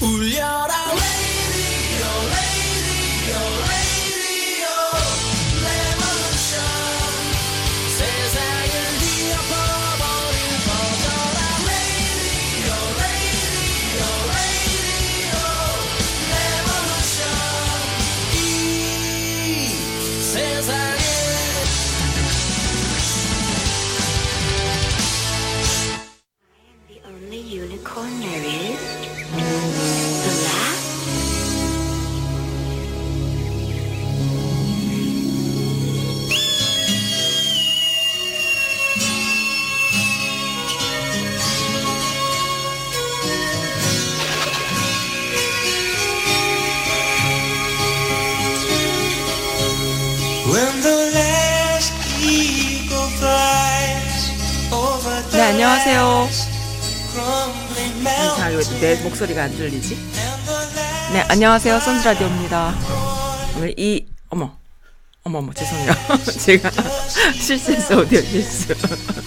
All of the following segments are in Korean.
울 목소리가 안 들리지? 네, 안녕하세요. 선즈라디오입니다. 오늘 이, 어머, 어머, 어머, 죄송해요. 제가 실수했어, 오디오 실수.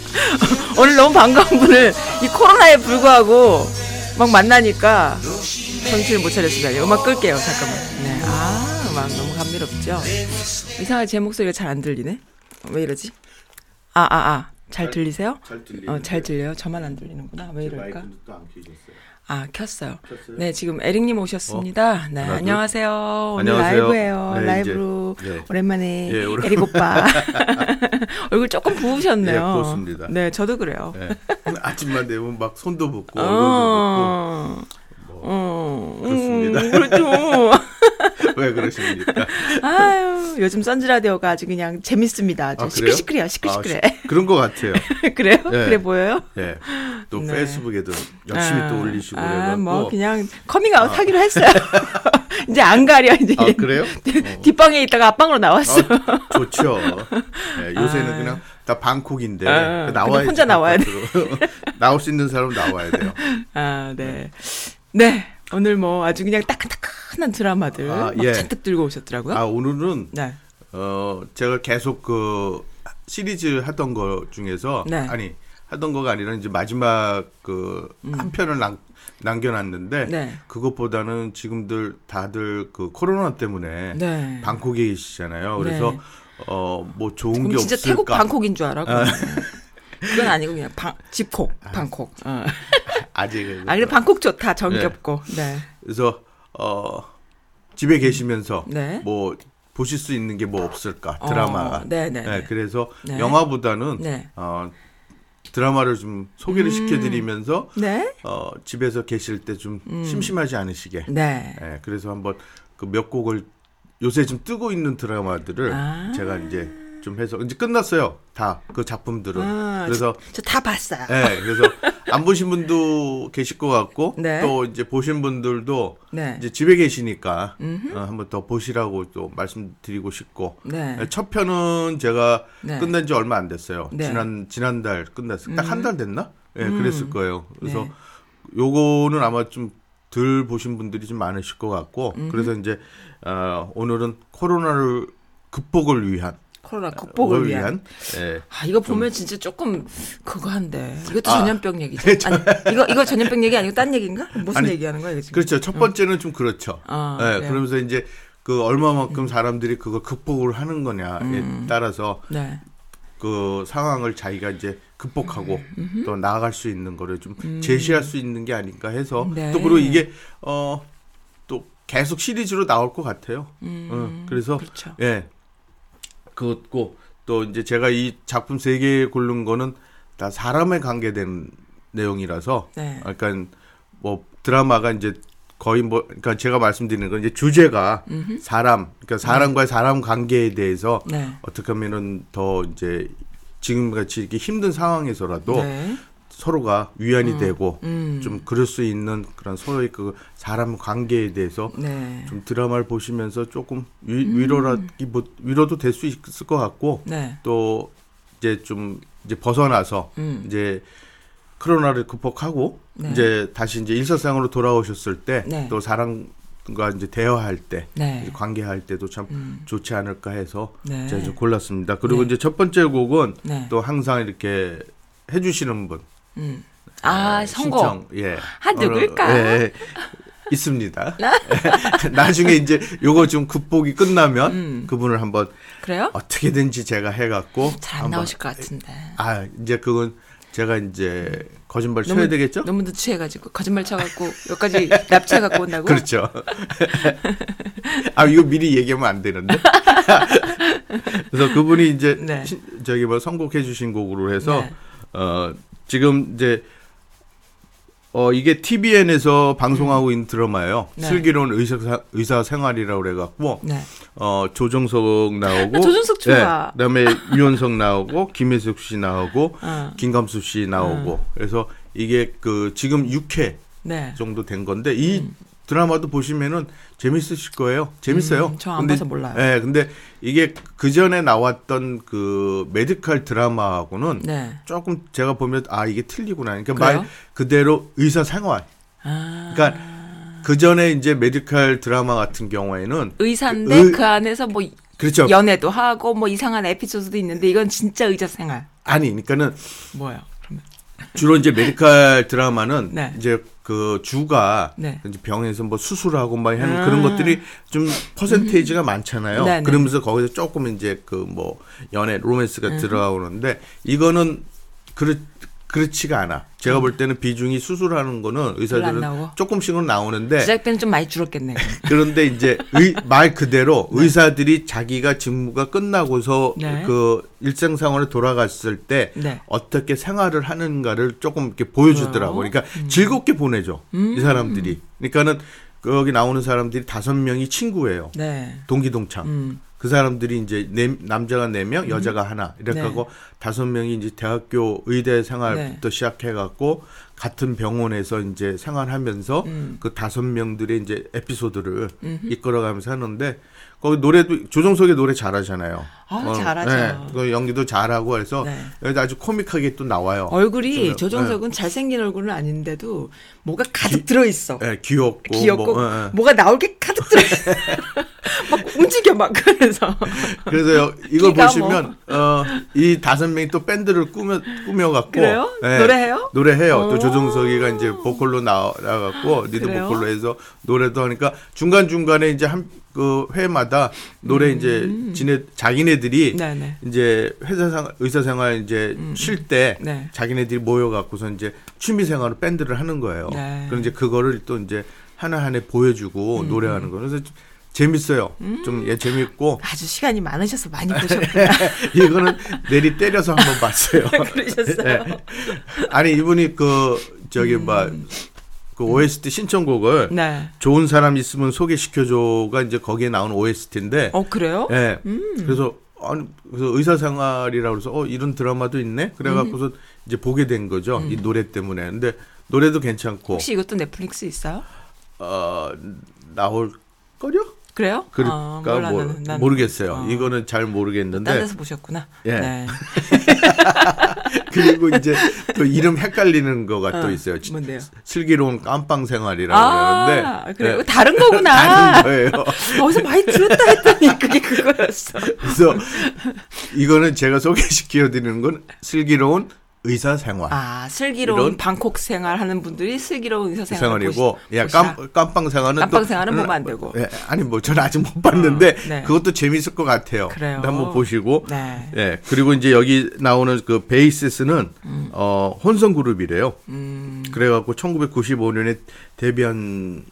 오늘 너무 반가운 분을 이 코로나에 불구하고 막 만나니까 정신을 못 차렸습니다. 음악 끌게요, 잠깐만. 네, 아, 음악 너무 감미롭죠? 이상하게 제 목소리가 잘 안 들리네? 왜 이러지? 아, 아, 아. 잘 들리세요? 잘 들리는데. 어, 잘 들려요? 저만 안 들리는구나. 왜제 이럴까? 아, 켰어요. 켰어요? 네, 지금 에릭님 오셨습니다. 네, 하나, 둘. 안녕하세요. 오늘 안녕하세요. 라이브예요. 네, 라이브로 이제, 네. 오랜만에 예, 오랜- 에릭 오빠 얼굴 조금 부으셨네요. 예, 부었습니다. 네, 저도 그래요. 네. 아침만 되면 막 손도 붓고 얼굴도 어, 붓고 뭐 어, 그렇습니다. 음, 그렇죠. 왜 그러십니까? 아유, 요즘 선즈 라디오가 아주 그냥 재밌습니다. 아주 아? 시끌시끌해요, 시끌시끌해. 아, 시- 그런 것 같아요. 그래요? 네. 그래 보여요? 예. 또 네. 페이스북에도 열심히 아, 또 올리시고 아, 그래갖고. 뭐 그냥 커밍아웃 하기로 했어요. 이제 안 가려 이제. 아 그래요? 어. 뒷방에 있다가 앞방으로 나왔어. 아, 좋죠. 예, 요새는 아. 그냥 다 방콕인데 아, 나와야 근데 혼자 나와야 돼. 나올 수 있는 사람 은 나와야 돼요. 아, 네. 네. 오늘 뭐 아주 그냥 따끈따끈한 드라마들 아, 막 예. 잔뜩 들고 오셨더라고요. 아 오늘은 네. 어 제가 계속 그 시리즈 하던 거 중에서 네. 아니 하던 거가 아니라 이제 마지막 그 한 편을 남, 남겨놨는데 음. 네. 그것보다는 지금들 다들 그 코로나 때문에 네. 방콕에 계시잖아요. 그래서 네. 어뭐 좋은 게 진짜 없을까? 태국 방콕인 줄 알아. 그건. 아니고 그냥 방, 집콕, 방콕. 어. 아직 아, 근데 방콕 좋다. 정겹고. 네. 그래서 어 집에 계시면서 네. 뭐 보실 수 있는 게 뭐 없을까 드라마가. 어, 네, 네, 네. 그래서 네. 영화보다는 네. 어 드라마를 좀 소개를 시켜드리면서 네. 어 집에서 계실 때좀 심심하지 않으시게. 네. 예, 그래서 한번 그 몇 곡을 요새 좀 뜨고 있는 드라마들을 아. 제가 이제 좀 해서 이제 끝났어요. 다 그 작품들은. 아, 그래서 저 다 봤어요. 예, 그래서 안 보신 분도 계실 것 같고 네. 또 이제 보신 분들도 네. 이제 집에 계시니까 어, 한번 더 보시라고 또 말씀드리고 싶고 네. 예, 첫 편은 제가 네. 끝난 지 얼마 안 됐어요. 네. 음. 지난 지난달 끝났어요. 딱 한 달 됐나? 예, 그랬을 거예요. 그래서 네. 요거는 아마 좀덜 보신 분들이 좀 많으실 것 같고 그래서 이제 어, 오늘은 코로나를 극복을 위한 코로나 극복을 위한. 예. 아, 이거 보면 진짜 조금 그거 한데. 이것도 아. 전염병 얘기죠. 아니, 이거 이거 전염병 얘기 아니고 딴 얘기인가? 무슨 아니, 얘기하는 거야, 지금? 그렇죠. 첫 번째는 좀 그렇죠. 아, 예, 그래요? 그러면서 이제 그 얼마만큼 사람들이 그걸 극복을 하는 거냐에 따라서 네. 그 상황을 자기가 이제 극복하고 음, 또 나아갈 수 있는 거를 좀 제시할 수 있는 게 아닌가 해서 네. 또 그리고 이게 어 또 계속 시리즈로 나올 것 같아요. 어, 그래서 그렇죠. 예 그것고 또 이제 제가 이 작품 세 개 고른 거는 다 사람에 관계된 내용이라서 네. 그러니까 뭐 드라마가 이제 거의 뭐 그러니까 제가 말씀드리는 건 이제 주제가 사람 그러니까 사람과의 사람 관계에 대해서 네. 어떻게 하면은 더 이제 지금 같이 이렇게 힘든 상황에서라도 네. 서로가 위안이 되고 음. 좀 그럴 수 있는 그런 서로의 그 사람 관계에 대해서 네. 좀 드라마를 보시면서 조금 위, 위로라기 뭐 위로도 될 수 있을 것 같고 네. 또 이제 좀 이제 벗어나서 음. 이제 코로나를 극복하고 네. 이제 다시 이제 일사상으로 돌아오셨을 때 네. 또 사람과 이제 대화할 때 네. 관계할 때도 참 음. 좋지 않을까 해서 네. 제가 좀 골랐습니다. 그리고 네. 이제 첫 번째 곡은 네. 또 항상 이렇게 해주시는 분 음. 아, 예, 선곡. 신청 예 아, 누굴까? 어, 예, 예. 있습니다. 나중에 이제 요거 좀 극복이 끝나면 그분을 한번 그래요? 어떻게든지 제가 해갖고 음. 잘안 나오실 것 같은데. 아 이제 그건 제가 이제 거짓말 쳐야 되겠죠? 너무 취해가지고 거짓말 쳐갖고 여기까지 납치해갖고 온다고? 그렇죠. 아 이거 미리 얘기하면 안 되는데. 그래서 그분이 이제 네. 시- 저기 뭐 선곡해 주신 곡으로 해서 네. 어 지금 이제 어 이게 TVN에서 방송하고 있는 드라마예요. 네. 슬기로운 의사 의사 생활이라고 그래 갖고 네. 어 조정석 나오고 아, 조정석 좋아. 네, 그다음에 유연석 나오고 김혜숙 씨 나오고 어. 김감수 씨 나오고 그래서 이게 그 지금 6회 네. 정도 된 건데 이 드라마도 보시면은 재밌으실 거예요. 재밌어요. 음, 저안 봐서 몰라요. 예, 근데 이게 그 전에 나왔던 그 메디컬 드라마하고는 네. 조금 제가 보면 아 이게 틀리구나. 그러니까 그래요? 말 그대로 의사 생활. 아. 그러니까 그 전에 이제 medical 드라마 같은 경우에는 의사인데 의- 그 안에서 뭐 그렇죠. 연애도 하고 뭐 이상한 에피소드도 있는데 이건 진짜 의사 생활. 아니, 그러니까는? 그러면 주로 이제 medical 드라마는 네. 이제 그 주가 네. 병에서 뭐 수술하고 막 하는 아. 그런 것들이 좀 퍼센테이지가 많잖아요. 네네. 그러면서 거기서 조금 이제 그 뭐 연애 로맨스가 음. 들어오는데 이거는 그렇 그렇지가 않아. 제가 볼 때는 비중이 수술하는 거는 음. 의사들은? 조금씩은 나오는데 시작 때는 좀 많이 줄었겠네. 그런데 이제 의, 말 그대로 의사들이 자기가 직무가 끝나고서 네. 그 일상 생활에 돌아갔을 때 네. 어떻게 생활을 하는가를 조금 이렇게 보여주더라고. 그러니까 음. 즐겁게 보내줘 이 사람들이. 그러니까는 거기 나오는 사람들이 다섯 명이 친구예요. 네. 동기 동창. 음. 그 사람들이 이제 네, 남자가 네 명, 여자가 하나 이렇게 네. 하고 다섯 명이 이제 대학교 의대 생활부터 네. 시작해 갖고 같은 병원에서 이제 생활하면서 음. 그 다섯 명들의 이제 에피소드를 이끌어가면서 하는데 거기 노래도 조정석이 노래 잘하잖아요. 아, 잘하죠. 그 연기도 잘하고 해서 네. 여기 아주 코믹하게 또 나와요. 얼굴이 좀, 조정석은 잘생긴 얼굴은 아닌데도 뭐가 가득 들어 있어. 예, 귀엽고 귀엽고 뭐, 예, 예. 뭐가 나올 게 가득 들어 있어. 막 움직여 막 그래서. 그래서 여- 이걸 보시면 어, 이 다섯 명이 또 밴드를 꾸며 꾸며 갖고 그래요? 노래해요? 노래해요. 또 오. 조정석이가 이제 보컬로 나와 갖고 리드 그래요? 보컬로 해서 노래도 하니까 중간 중간에 이제 한 그 회마다 노래 이제 지네 자기네들이 음. 네네. 이제 회사 생 의사 생활 이제 쉴때 네. 자기네들이 모여 갖고서 이제 취미 생활로 밴드를 하는 거예요. 네. 그럼 이제 그거를 또 이제 하나 하나 보여주고 음. 노래하는 거. 그래서 좀 재밌어요. 좀 예, 재밌고 아주 시간이 많으셔서 많이 보셨구나. 이거는 내리 때려서 한번 봤어요. 그러셨어요. 네. 아니 이분이 그 저기 뭐그 OST 신청곡을 음. 네. 좋은 사람 있으면 소개시켜줘가 이제 거기에 나온 OST인데 어 그래요? 예. 음. 그래서 아니 그래서 의사 생활이라고 그래서 어 이런 드라마도 있네. 그래 갖고서 음. 이제 보게 된 거죠. 이 노래 때문에. 근데 노래도 괜찮고 혹시 이것도 넷플릭스 있어요? 어 나올 거요? 그래요? 그러니까 어, 몰라, 뭐 나는- 나는- 모르겠어요. 어. 이거는 잘딴 모르겠는데 데서 보셨구나. 예. 네. 그리고 이제 또 이름 헷갈리는 거가 또 어, 있어요. 뭔데요? 슬기로운 깜빵 생활이라고 아, 그러는데 그래요? 네. 다른 거구나. 다른 거예요. 어디서 많이 들었다 했더니 그게 그거였어. 그래서 이거는 제가 소개시켜 드리는 건 슬기로운 의사 생활 아, 슬기로운 방콕 생활 하는 분들이 슬기로운 의사 생활 생활이고. 깜, 깜빵 생활은 깜빵 또- 생활은 보면 안 되고. 예, 아니 뭐 저는 아직 못 봤는데 어, 네. 그것도 재밌을 것 같아요. 그래요. 한번 보시고 네. 예 그리고 이제 여기 나오는 그 베이시스는 음. 어 혼성 그룹이래요. 그래갖고 1995년에 데뷔한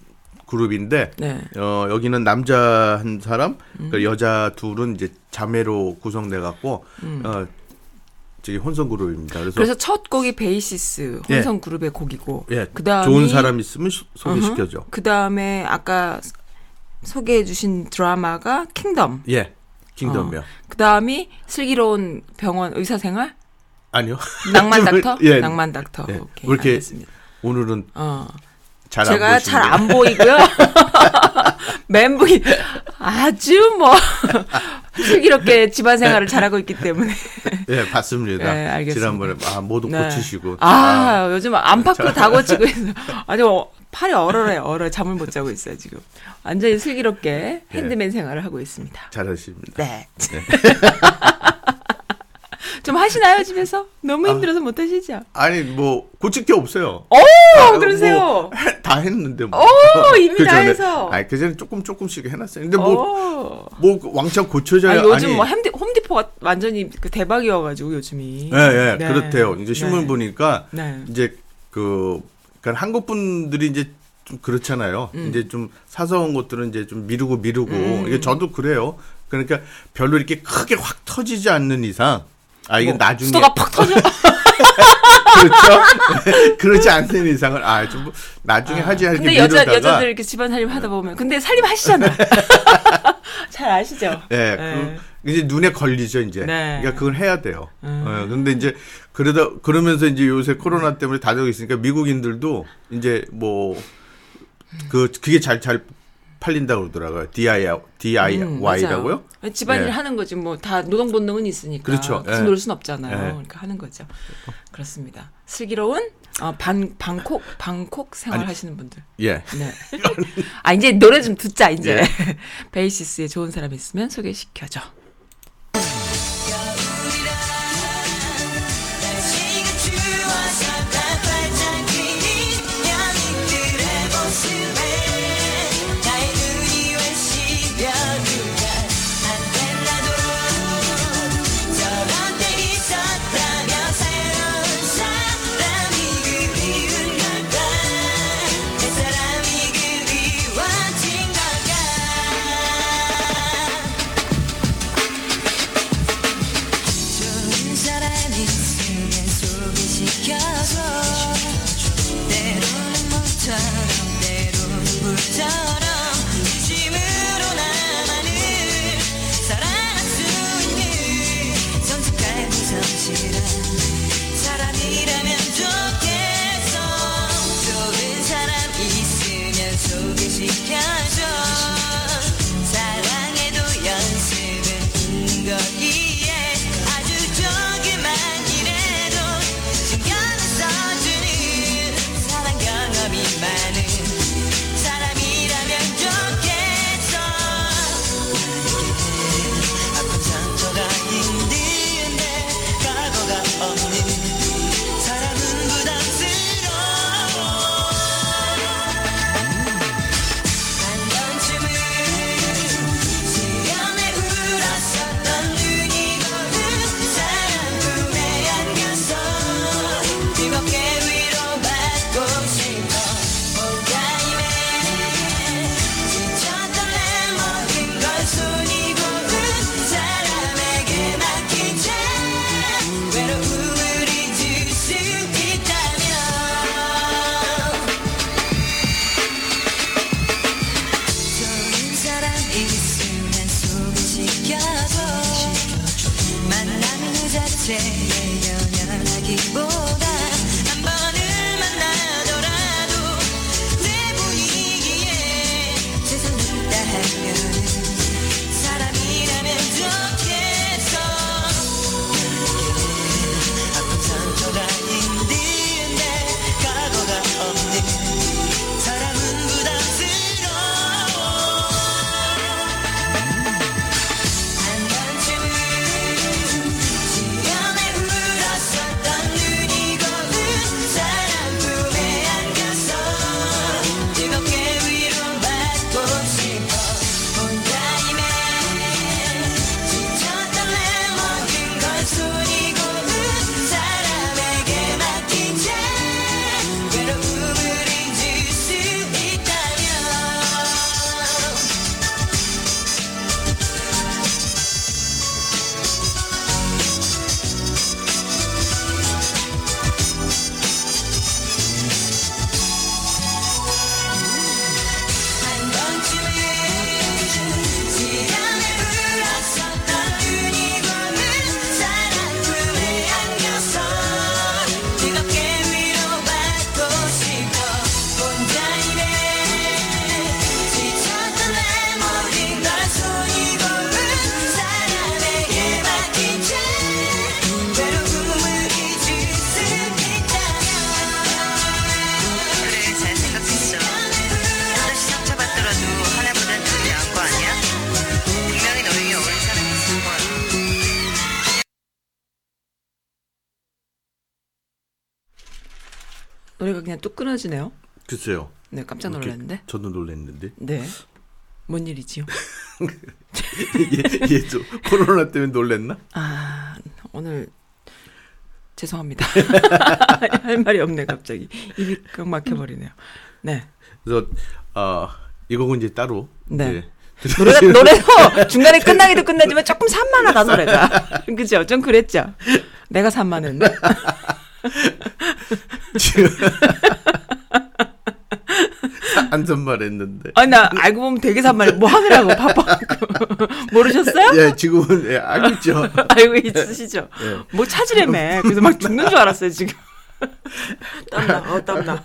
그룹인데 네. 어 여기는 남자 한 사람, 그 여자 둘은 이제 자매로 구성돼 갖고 어 저기 혼성 그룹입니다. 그래서, 그래서 첫 곡이 베이시스 예. 혼성 그룹의 곡이고 예, 그다음이 좋은 사람 있으면 소- 소개시켜줘. 그 다음에 아까 소개해 주신 드라마가 킹덤. 예, 킹덤이요. 그 다음이 슬기로운 병원 의사 생활. 아니요. 낭만 닥터. 예. 낭만 닥터. 예. 오케이. 왜 이렇게. 오늘은 어. 잘안 제가. 잘 안 보이고요. 멘붕이 아주 뭐 슬기롭게 집안 생활을 잘하고 있기 때문에. 예, 봤습니다. 네, 알겠습니다. 지난번에 아 모두 네. 고치시고. 아, 요즘 안팎으로 다 고치고 있어. 아주 어, 팔이 얼얼해요. 얼어 잠을 못 자고 있어요 지금. 완전히 슬기롭게 핸드맨 생활을 하고 있습니다. 잘하십니다. 네. 좀 하시나요 집에서? 너무 힘들어서 못 하시죠? 아니 뭐 고칠 게 없어요. 오 아, 그러세요. 뭐 해- 다 했는데 뭐. 오, 이미 그다 전에- 해서. 아니 그 전에 조금 조금씩 해놨어요. 근데 뭐 오. 뭐 왕창 고쳐져야 아, 요즘 아니, 뭐 홈디, 홈디포가 완전히 그 대박이어가지고 요즘이. 예, 예, 네. 그렇대요. 이제 신문 네. 보니까 네. 이제 그 그러니까 한국 분들이 이제 좀 그렇잖아요. 음. 이제 좀 사서 온 것들은 이제 좀 미루고 미루고 음. 이게 저도 그래요. 그러니까 별로 이렇게 크게 확 터지지 않는 이상 아 이게 뭐, 나중에 수도가 팍 터져. 그렇죠. 그러지 않는 이상은 아좀 뭐 나중에 하지 이렇게 근데 여자 미루다가 여자들 이렇게 집안 살림 하다 보면 근데 살림 하시잖아. 잘 아시죠? 예, 네. 그 이제 눈에 걸리죠 이제. 네. 그러니까 그걸 해야 돼요. 음. 예, 근데 이제 그러다 그러면서 이제 요새 코로나 때문에 다되고 있으니까 미국인들도 이제 뭐 그 그게 잘 잘 팔린다 고 그러더라고요. DIY 음, DIY라고요? 맞아요. 집안일 예. 하는 거지 뭐 다 노동 본능은 있으니까. 그렇죠. 예. 놀순 없잖아요. 예. 그러니까 하는 거죠. 그렇습니다. 슬기로운 어, 반 방콕 방콕 생활 아니. 하시는 분들. 예. 네. 아 이제 노래 좀 듣자 이제. 예. 베이시스에 좋은 사람 있으면 소개시켜줘. 이제 내 연연하기보다 끊어지네요. 글쎄요. 네, 깜짝 놀랐는데. 저도 놀랐는데. 네. 뭔 일이지요? 얘, 얘도 코로나 때문에 놀랬나? 아, 오늘 죄송합니다. 할 말이 없네 갑자기 입이 꽉 막혀버리네요. 네. 그래서 아이 곡은 이제 따로 네. 이제 노래가 노래도 중간에 끝나기도 끝나지만 조금 산만하다 노래가. 그죠? 좀 그랬죠. 내가 산만했 나? 지금 안선말 했는데. 아니 나 알고 보면 되게 산만해. 뭐 하느라고 바빠갖고 모르셨어요? 예, 지금은 예, 알고 있죠. 알고 있으시죠? 예. 뭐 찾으래매. 그래서 막 죽는 줄 알았어요 지금. 땀나, 어 땀나.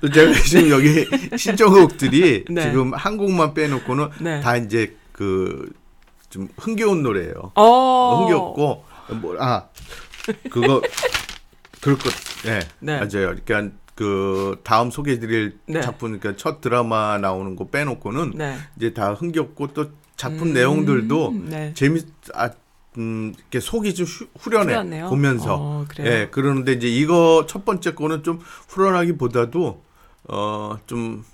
또 제가 지금 여기 신청곡들이 네. 지금 한 곡만 빼놓고는 네. 다 이제 그 좀 흥겨운 노래예요. 어. 흥겹고 뭐 아 그거 그럴 것 예. 네. 맞아요. 그러니까 그 다음 소개해드릴 네. 작품 그러니까 첫 드라마 나오는 거 빼놓고는 네. 이제 다 흥겹고 또 작품 음, 내용들도 네. 재밌 아 음, 이렇게 속이 좀 후, 후련해 후련해요? 보면서 어, 그래요? 예 그러는데 이제 이거 첫 번째 거는 좀 후련하기보다도 어좀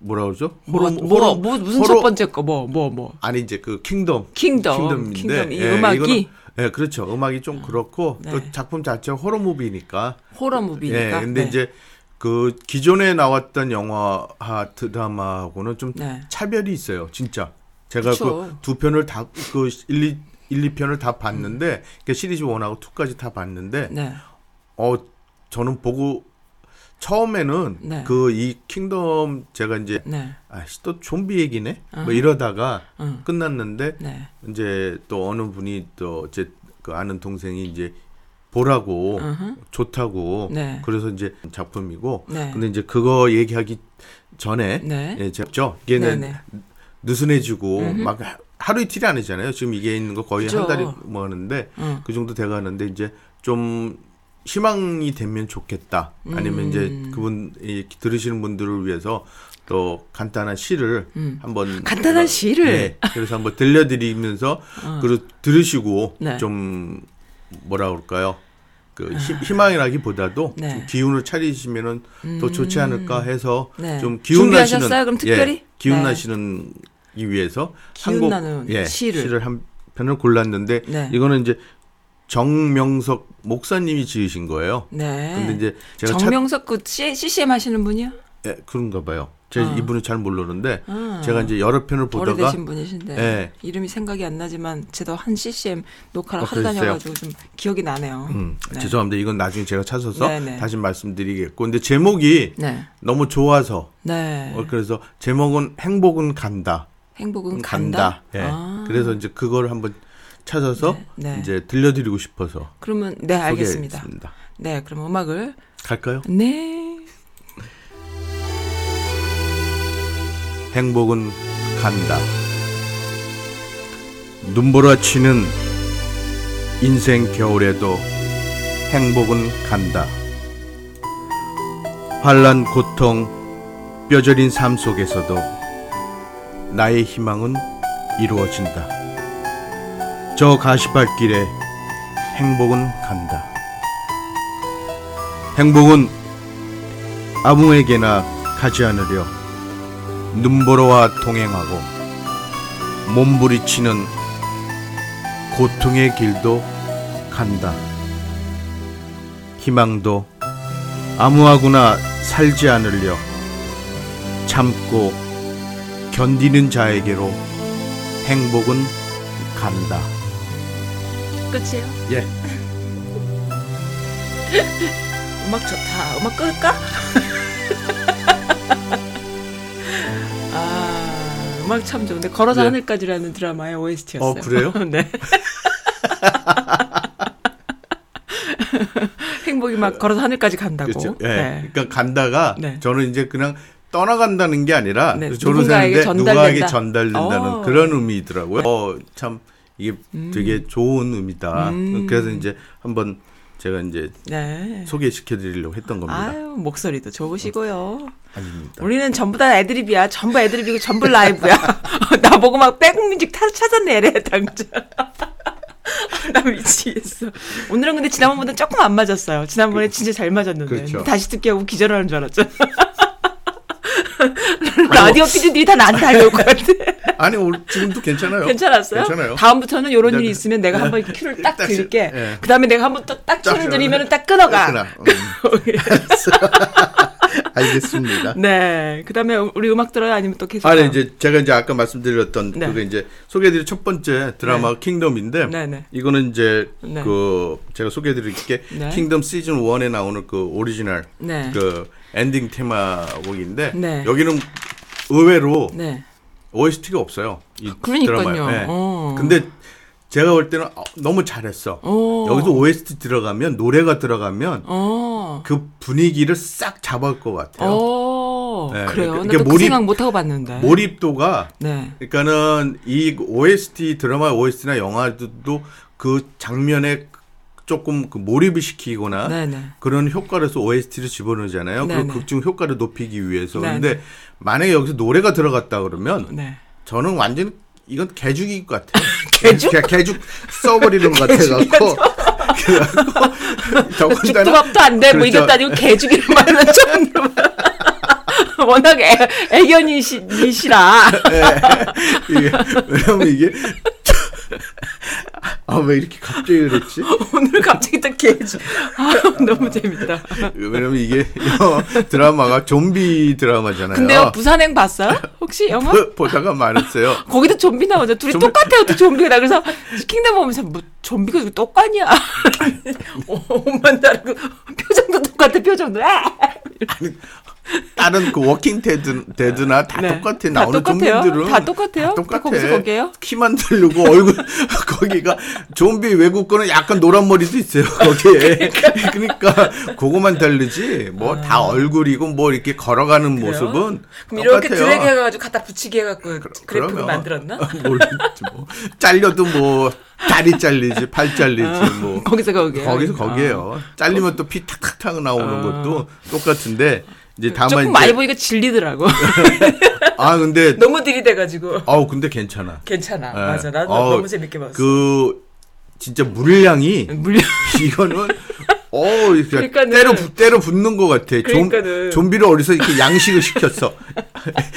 뭐라 그러죠? 뭐, horror- 뭐, horror- 뭐, 무슨 horror- 첫 번째 거, 뭐, 뭐, 뭐. 아니 이제 그 킹덤 킹덤. 킹덤인데 킹덤. 이 예, 음악이 예 그렇죠 음악이 좀 그렇고 네. 또 작품 자체가 horror movie니까 horror movie니까. 예 근데 네. 이제 그 기존에 나왔던 영화와 드라마하고는 좀 네. 차별이 있어요 진짜 제가 그쵸. 그두 편을 다그 1, 2, 1, 2편을 다 봤는데 그 시리즈 1하고 2까지 다 봤는데 네. 어 저는 보고 처음에는 네. 그이 킹덤 제가 이제 네. 아씨 또 좀비 얘기네 뭐 어허. 이러다가 응. 끝났는데 네. 이제 또 어느 분이 또 제 그 아는 동생이 이제 보라고 어허. 좋다고 네. 그래서 이제 작품이고 네. 근데 이제 그거 얘기하기 전에 네. 예, 제죠 이게는 네, 네. 느슨해지고 막 하루 이틀이 아니잖아요. 지금 이게 있는 거 거의 그죠. 한 달이 뭐 하는데 응. 그 정도 돼가는데 이제 좀 희망이 되면 좋겠다. 아니면 음. 이제 그분 이 들으시는 분들을 위해서 또 간단한 시를 음. 한번 간단한 시를? 네, 그래서 한번 들려드리면서 그리고 들으시고 네. 좀 뭐라 그럴까요? 그 희, 희망이라기보다도 네. 좀 기운을 차리시면은 더 좋지 않을까 해서 네. 좀 기운 나시는? 그럼 특별히? 예, 기운 네. 나시는 이 위해서 기운 한 곡, 나는 예, 시를. 한 편을 골랐는데 네. 이거는 이제 정명석 목사님이 지으신 거예요. 네. 근데 이제 제가 찾- 정명석 그 C- CCM 하시는 분이요? 예, 그런가 봐요. 제가 아. 이분을 잘 모르는데 아. 제가 이제 여러 편을 보다가 오래되신 분이신데 예. 이름이 생각이 안 나지만 저도 한 CCM 녹화를 어, 하고 그러세요? 다녀가지고 좀 기억이 나네요. 음, 네. 죄송합니다. 이건 나중에 제가 찾아서 네, 네. 다시 말씀드리겠고. 근데 제목이 네. 너무 좋아서 네. 어, 그래서 제목은 행복은 간다. 행복은 간다. 예. 아. 그래서 이제 그걸 한번 찾아서 네, 네. 이제 들려드리고 싶어서 그러면 네 알겠습니다. 소개했습니다. 네, 그럼 음악을 갈까요? 네. 행복은 간다. 눈보라치는 인생 겨울에도 행복은 간다. 환란 고통 뼈저린 삶 속에서도 나의 희망은 이루어진다. 저 가시밭길에 행복은 간다. 행복은 아무에게나 가지 않으려 눈보라와 동행하고 몸부리치는 고통의 길도 간다. 희망도 아무하고나 살지 않으려 참고 견디는 자에게로 행복은 간다. 끝이에요? 예. 음악 좋다. 음악 끌까? 아, 음악 참 좋은데 걸어서 네. 하늘까지라는 드라마의 OST였어요. 어, 그래요? 네. 행복이 막 걸어서 하늘까지 간다고. 그렇죠. 예. 네. 그러니까 간다가 네. 저는 이제 그냥 떠나간다는 게 아니라 네, 저는 누군가에게 전달된다. 누구에게 전달된다는 어. 그런 의미더라고요. 어, 참 이게 되게 좋은 의미다. 음. 그래서 이제 한번 제가 이제 네. 소개시켜 드리려고 했던 겁니다. 아유, 목소리도 좋으시고요. 아닙니다. 우리는 전부 다 애드립이야. 전부 애드립이고 전부 라이브야. 나 보고 막 빼곡뮤직 타- 찾아내래, 당장. 나 미치겠어. 오늘은 근데 지난번보다 조금 안 맞았어요. 지난번에 진짜 잘 맞았는데. 그렇죠. 다시 듣기 하고 기절하는 줄 알았죠. 라디오 PD들이 다 나한테 달려올 것 같아. 아니 오늘 지금도 괜찮아요. 괜찮았어요? 괜찮아요. 다음부터는 이런 일이 네. 있으면 내가 한번 큐를 딱딱 들게. 예. 그 다음에 내가 한번 또딱딱 큐를 들으면 딱 끊어가. 끊어. 알겠습니다. 네. 그 다음에 우리 음악 들어요? 아니면 또 계속? 아니? 이제 제가 이제 아까 말씀드렸던 네. 그게 이제 소개해드릴 첫 번째 드라마 킹덤인데 네, 네. 이거는 이제 네. 그 제가 소개해드릴게 네. 킹덤 시즌 1에 나오는 그 오리지널 네. 그 엔딩 테마곡인데 네. 여기는 의외로 네. OST가 없어요. 이 그러니까요. 드라마에. 네. 어. 근데 제가 볼 때는 어, 너무 잘했어. 어. 여기서 OST 들어가면 노래가 들어가면 어. 그 분위기를 싹 잡을 것 같아요. 어. 네, 그래요. 그러니까 그 몰입- 생각 못 하고 봤는데. 몰입도가 네. 그러니까는 이 OST 드라마 OST나 영화도 그 장면에 조금 그 몰입을 시키거나 네네. 그런 효과를 해서 OST를 집어넣잖아요. 그. 극중 효과를 높이기 위해서. 네네. 근데 만약에 여기서 노래가 들어갔다 그러면 네. 저는 완전 이건 개죽일 것 같아요. 개죽? 그냥 개죽 써버리는 것 같아갖고. 그래갖고 더군다나 죽두밥도 안 돼. 뭐 그렇죠. 이것도 아니고 개죽이란 말은 처음 들어봐. 워낙 애, 애견이시라. 이게 왜냐면 이게 아 왜 이렇게 갑자기 그랬지? 오늘 갑자기 또 개죽. 아, 너무 재밌다. 왜냐면 이게 드라마가 좀비 드라마잖아요. 근데요, 부산행 봤어요? 혹시 영화? 보- 보다가 말했어요. 거기도 좀비 나오죠. 둘이 좀비- 똑같아요, 또 좀비가. 나 그래서 킹덤 보면서 뭐 좀비가 똑같냐? 옷만 다르고 표정도 똑같아, 표정도. 아! 다른 그 워킹 데드, 데드나 다 네. 똑같아 다 나오는? 좀비들은 다 똑같아요? 다 똑같아. 다 거기서 거기에요? 키만 다르고 얼굴 거기가 좀비 외국 거는 약간 노란 머리도 있어요 거기에. 그러니까 그거만 다르지 뭐다 얼굴이고 뭐 이렇게 걸어가는 모습은 그럼 이렇게 똑같아요. 드래그 해가지고 갖다 붙이게 해갖고 그래픽을 그러면 만들었나? 모르겠지 뭐 잘려도 뭐 다리 잘리지 팔 잘리지 뭐 거기서 거기에. 거기서 거기에요. 잘리면 또 피 탁탁탁 나오는 것도 똑같은데 이제 다만 조금 이제 많이 보니까 질리더라고. 아 근데 너무 들이대가지고. 아우 근데 괜찮아. 괜찮아. 예. 맞아. 나도 어우, 너무 재밌게 봤어. 그 진짜 물량이 물량. 이거는 어 이렇게 그러니까는- 때려 부- 때려 붙는 것 같아. 좀 그러니까는. 좀비를 어디서 이렇게 양식을 시켰어.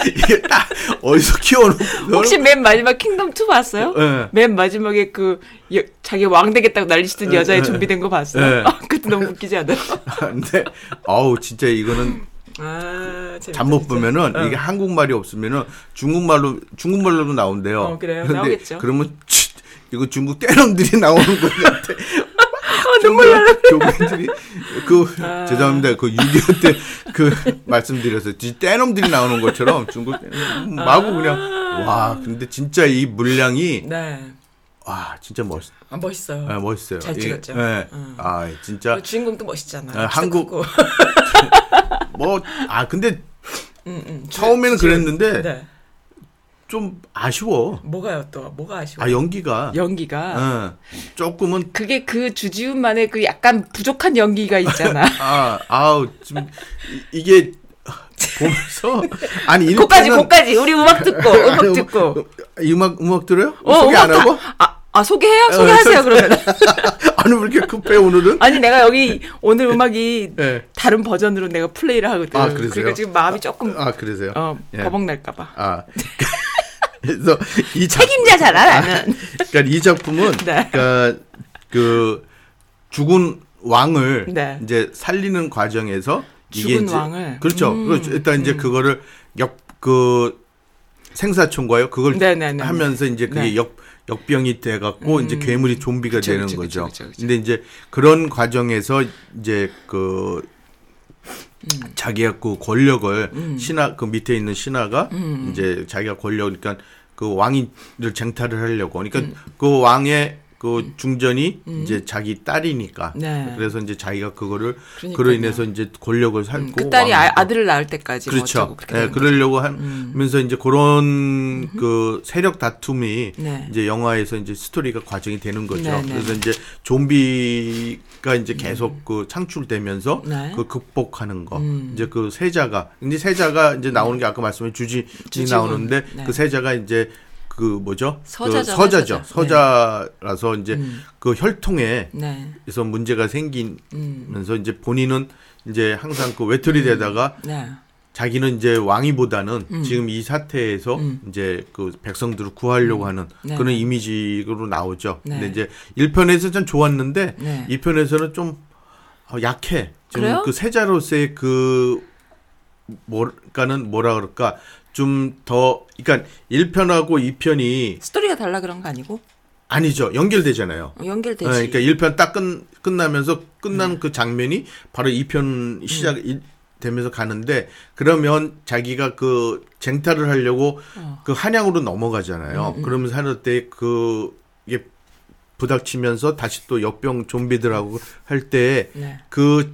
이게 딱 어디서 키워놓고 혹시 맨 마지막 킹덤 2 봤어요? 예. 맨 마지막에 그 여- 자기 왕 되겠다고 난리치던 예, 여자애 예, 좀비 된 거 봤어요? 예. 아, 그때 너무 웃기지 않아요? 근데 아우 진짜 이거는 아, 진짜. 보면은 어. 이게 한국말이 없으면은 중국말로 중국말로도 나온대요. 어, 그래요? 근데 나오겠죠. 그러면 치, 이거 중국 떼놈들이 나오는 것 같아. 아, 눈물 나네. 조민들이 그 아. 죄송합니다. 그6.25때그 말씀드려서 지 떼놈들이 나오는 것처럼 중국 마구 그냥 와 근데 진짜 이 물량이 네. 와 진짜 멋 아, 멋있어요. 아, 멋있어요. 잘 이게, 찍었죠. 예. 응. 아 진짜 그 주인공도 멋있잖아. 아, 한국-. 뭐 아 근데 음, 음. 처음에는 주- 그랬는데 네. 좀 아쉬워. 뭐가요 또? 뭐가 아쉬워? 아 연기가 연기가. 어, 조금은 그게 그 주지훈만의 그 약간 부족한 연기가 있잖아. 아 아우 지금 이- 이게 보면서 아니 일 거까지 때는- 거까지 우리 음악 듣고 음악 아니, 듣고. 이 음악 음악 들어요? 어, 소개 안 음악 하고? 다- 아, 아 소개해요? 소개하세요 그러면. 아니 왜 이렇게 급해 오늘은? 아니 내가 여기 오늘 음악이 네. 다른 버전으로 내가 플레이를 하거든. 아, 그러세요? 그러니까 지금 마음이 조금 아 그러세요? 어 예. 버벅 날까봐. 아 그래서 이 작, 책임자잖아 나는. 그러니까 이 작품은 네. 그러니까 그 죽은 왕을 네. 이제 살리는 과정에서 이게 죽은 이제 왕을? 그렇죠. 음, 그렇죠. 일단 이제 그거를 역 그 생사촌과요 그걸 네네네. 하면서 이제 그게 네. 역 역병이 돼 갖고 이제 괴물이 좀비가 그쵸, 되는 그쵸, 거죠. 그쵸, 그쵸. 근데 이제 그런 과정에서 이제 그 음. 자기가 그 권력을 신하 그 밑에 있는 신하가 음. 이제 자기가 권력 그러니까 그 왕이를 쟁탈을 하려고 그러니까 음. 그 왕의 그 중전이 이제 자기 딸이니까 네. 그래서 이제 자기가 그거를 그러니까요. 그로 인해서 이제 권력을 살고 그 딸이 아, 아들을 낳을 때까지 뭐 그렇죠. 예, 거죠. 그러려고 하면서 이제 그런 그 세력 다툼이 네. 이제 영화에서 이제 스토리가 과정이 되는 거죠. 네, 네. 그래서 이제 좀비가 이제 계속 그 창출되면서 네. 그 극복하는 거. 음. 이제 그 세자가 이제 세자가 이제 나오는 게 아까 말씀해 주지 주지훈. 나오는데 네. 그 세자가 이제 그 뭐죠? 서자죠, 그 서자죠. 서자. 서자라서 이제 음. 그 혈통에서 네. 문제가 생기면서 음. 이제 본인은 이제 항상 그 외톨이 되다가 네. 자기는 이제 왕이보다는 음. 지금 이 사태에서 음. 이제 그 백성들을 구하려고 하는 네. 그런 이미지로 나오죠. 네. 근데 이제 1편에서 좀 좋았는데 네. 이 2편에서는 좀 어, 약해. 좀 그래요? 그 세자로서의 그 뭐까는 뭐라 그럴까? 좀 더 그러니까 1편하고 2편이 스토리가 달라 그런 거 아니고 아니죠. 연결되잖아요. 연결되지. 네, 그러니까 1편 딱 끝, 끝나면서 끝난 음. 그 장면이 바로 2편 시작 이 되면서 가는데 그러면 자기가 그 쟁탈을 하려고 어. 그 한양으로 넘어가잖아요. 음, 음. 그러면서 하는 때 그 이게 부닥치면서 다시 또 역병 좀비들하고 할때 네. 그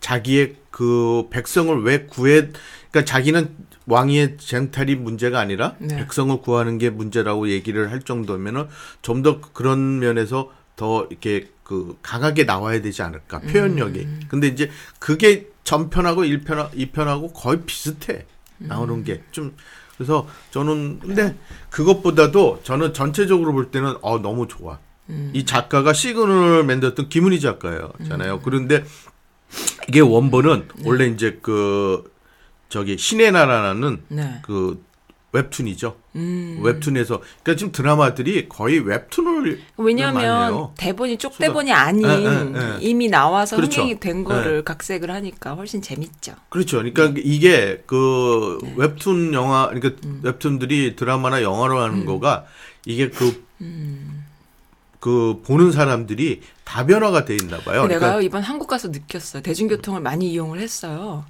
자기의 그 백성을 왜 구해 그러니까 자기는 왕위의 쟁탈이 문제가 아니라 네. 백성을 구하는 게 문제라고 얘기를 할 정도면은 좀 더 그런 면에서 더 이렇게 그 강하게 나와야 되지 않을까 표현력이. 음. 근데 이제 그게 전편하고 1편 2편하고 거의 비슷해. 나오는 게좀 그래서 저는 근데 그것보다도 저는 전체적으로 볼 때는 어 너무 좋아. 음. 이 작가가 시그널을 만들었던 김은희 작가예요.잖아요. 그런데 이게 원본은 네. 원래 이제 그 저기 신의 나라라는 네. 그 웹툰이죠. 음. 웹툰에서 그러니까 지금 드라마들이 거의 웹툰을 왜냐하면. 대본이 쪽 대본이 아닌 예, 예, 예. 이미 나와서 그렇죠. 흥행이 된 거를 각색을 하니까 훨씬 재밌죠. 그렇죠. 그러니까 이게 그 네. 웹툰 영화 그러니까 음. 웹툰들이 드라마나 영화로 하는 거가 이게 그 음. 그 보는 사람들이 다변화가 돼 있나 봐요. 내가 그러니까 이번 한국 가서 느꼈어요. 대중교통을 많이 이용을 했어요.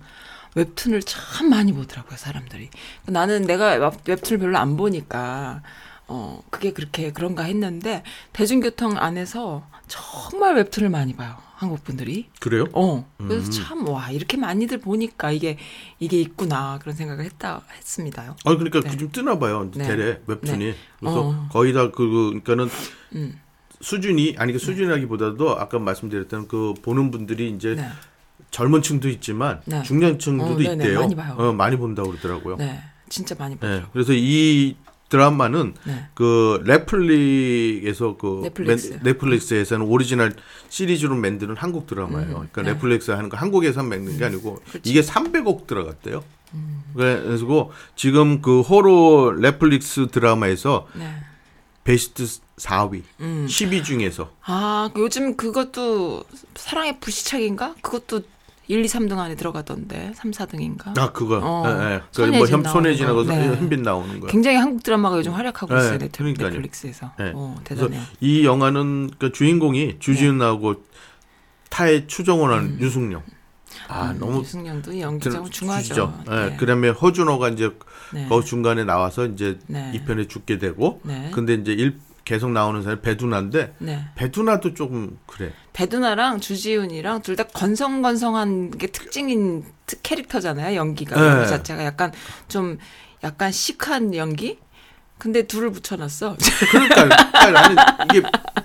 웹툰을 참 많이 보더라고요, 사람들이. 나는 내가 웹- 웹툰을 별로 안 보니까, 어, 그게 그렇게 그런가 했는데, 대중교통 안에서 정말 웹툰을 많이 봐요, 한국 분들이. 그래요? 어, 그래서 음. 참, 와, 이렇게 많이들 보니까 이게, 이게 있구나, 그런 생각을 했다, 했습니다요. 아 그러니까 네. 좀 뜨나 봐요. 네. 대래 웹툰이. 네. 그래서 어. 거의 다 그 그러니까는 음. 수준이 아니 그 수준이라기보다도 아까 말씀드렸던 그 보는 분들이 이제 네. 젊은 층도 있지만 네. 중년층도 어, 네네, 있대요. 많이 봐요. 어, 많이 본다고 그러더라고요. 네. 네. 진짜 많이 보더라고요. 그래서 이 드라마는 네. 그 넷플릭에서 그 넷플릭스. 맨- 넷플릭스에서는 오리지널 시리즈로 만드는 한국 드라마예요. 그러니까 네. 넷플릭스 하는 거 한국에서 만든 게 아니고 그렇죠. 이게 300억 들어갔대요. 음. 그래서 지금 그 호러 넷플릭스 드라마에서 네. 베스트 4위, 음. 10위 중에서 아, 요즘 그것도 사랑의 불시착인가? 그것도 1, 2, 3등 안에 들어가던데. 3, 4등인가? 아 그거, 어, 예, 예. 그 손예진 뭐 현- 나오는 손예진하고 거. 네. 현빈 나오는 거. 굉장히 한국 드라마가 요즘 활약하고 네, 있어요. 넷- 그러니까요. 넷플릭스에서. 네. 어, 그래서 대단해요. 이 영화는 그 주인공이 주지훈 나오고 타의 추정원하는 음. 유승룡. 아 너무 유승년도 연기자고 중하죠. 예, 네. 그다음에 허준호가 이제 네. 그 중간에 나와서 이제 네. 이 편에 죽게 되고, 네. 근데 이제 일 계속 나오는 사람이 배두나인데 네. 배두나도 조금 그래. 배두나랑 주지훈이랑 둘 다 건성건성한 게 특징인 특- 캐릭터잖아요. 연기가 네. 연기 자체가 약간 좀 약간 시크한 연기. 근데 둘을 붙여놨어. 그러니까, 그러니까 나는 이게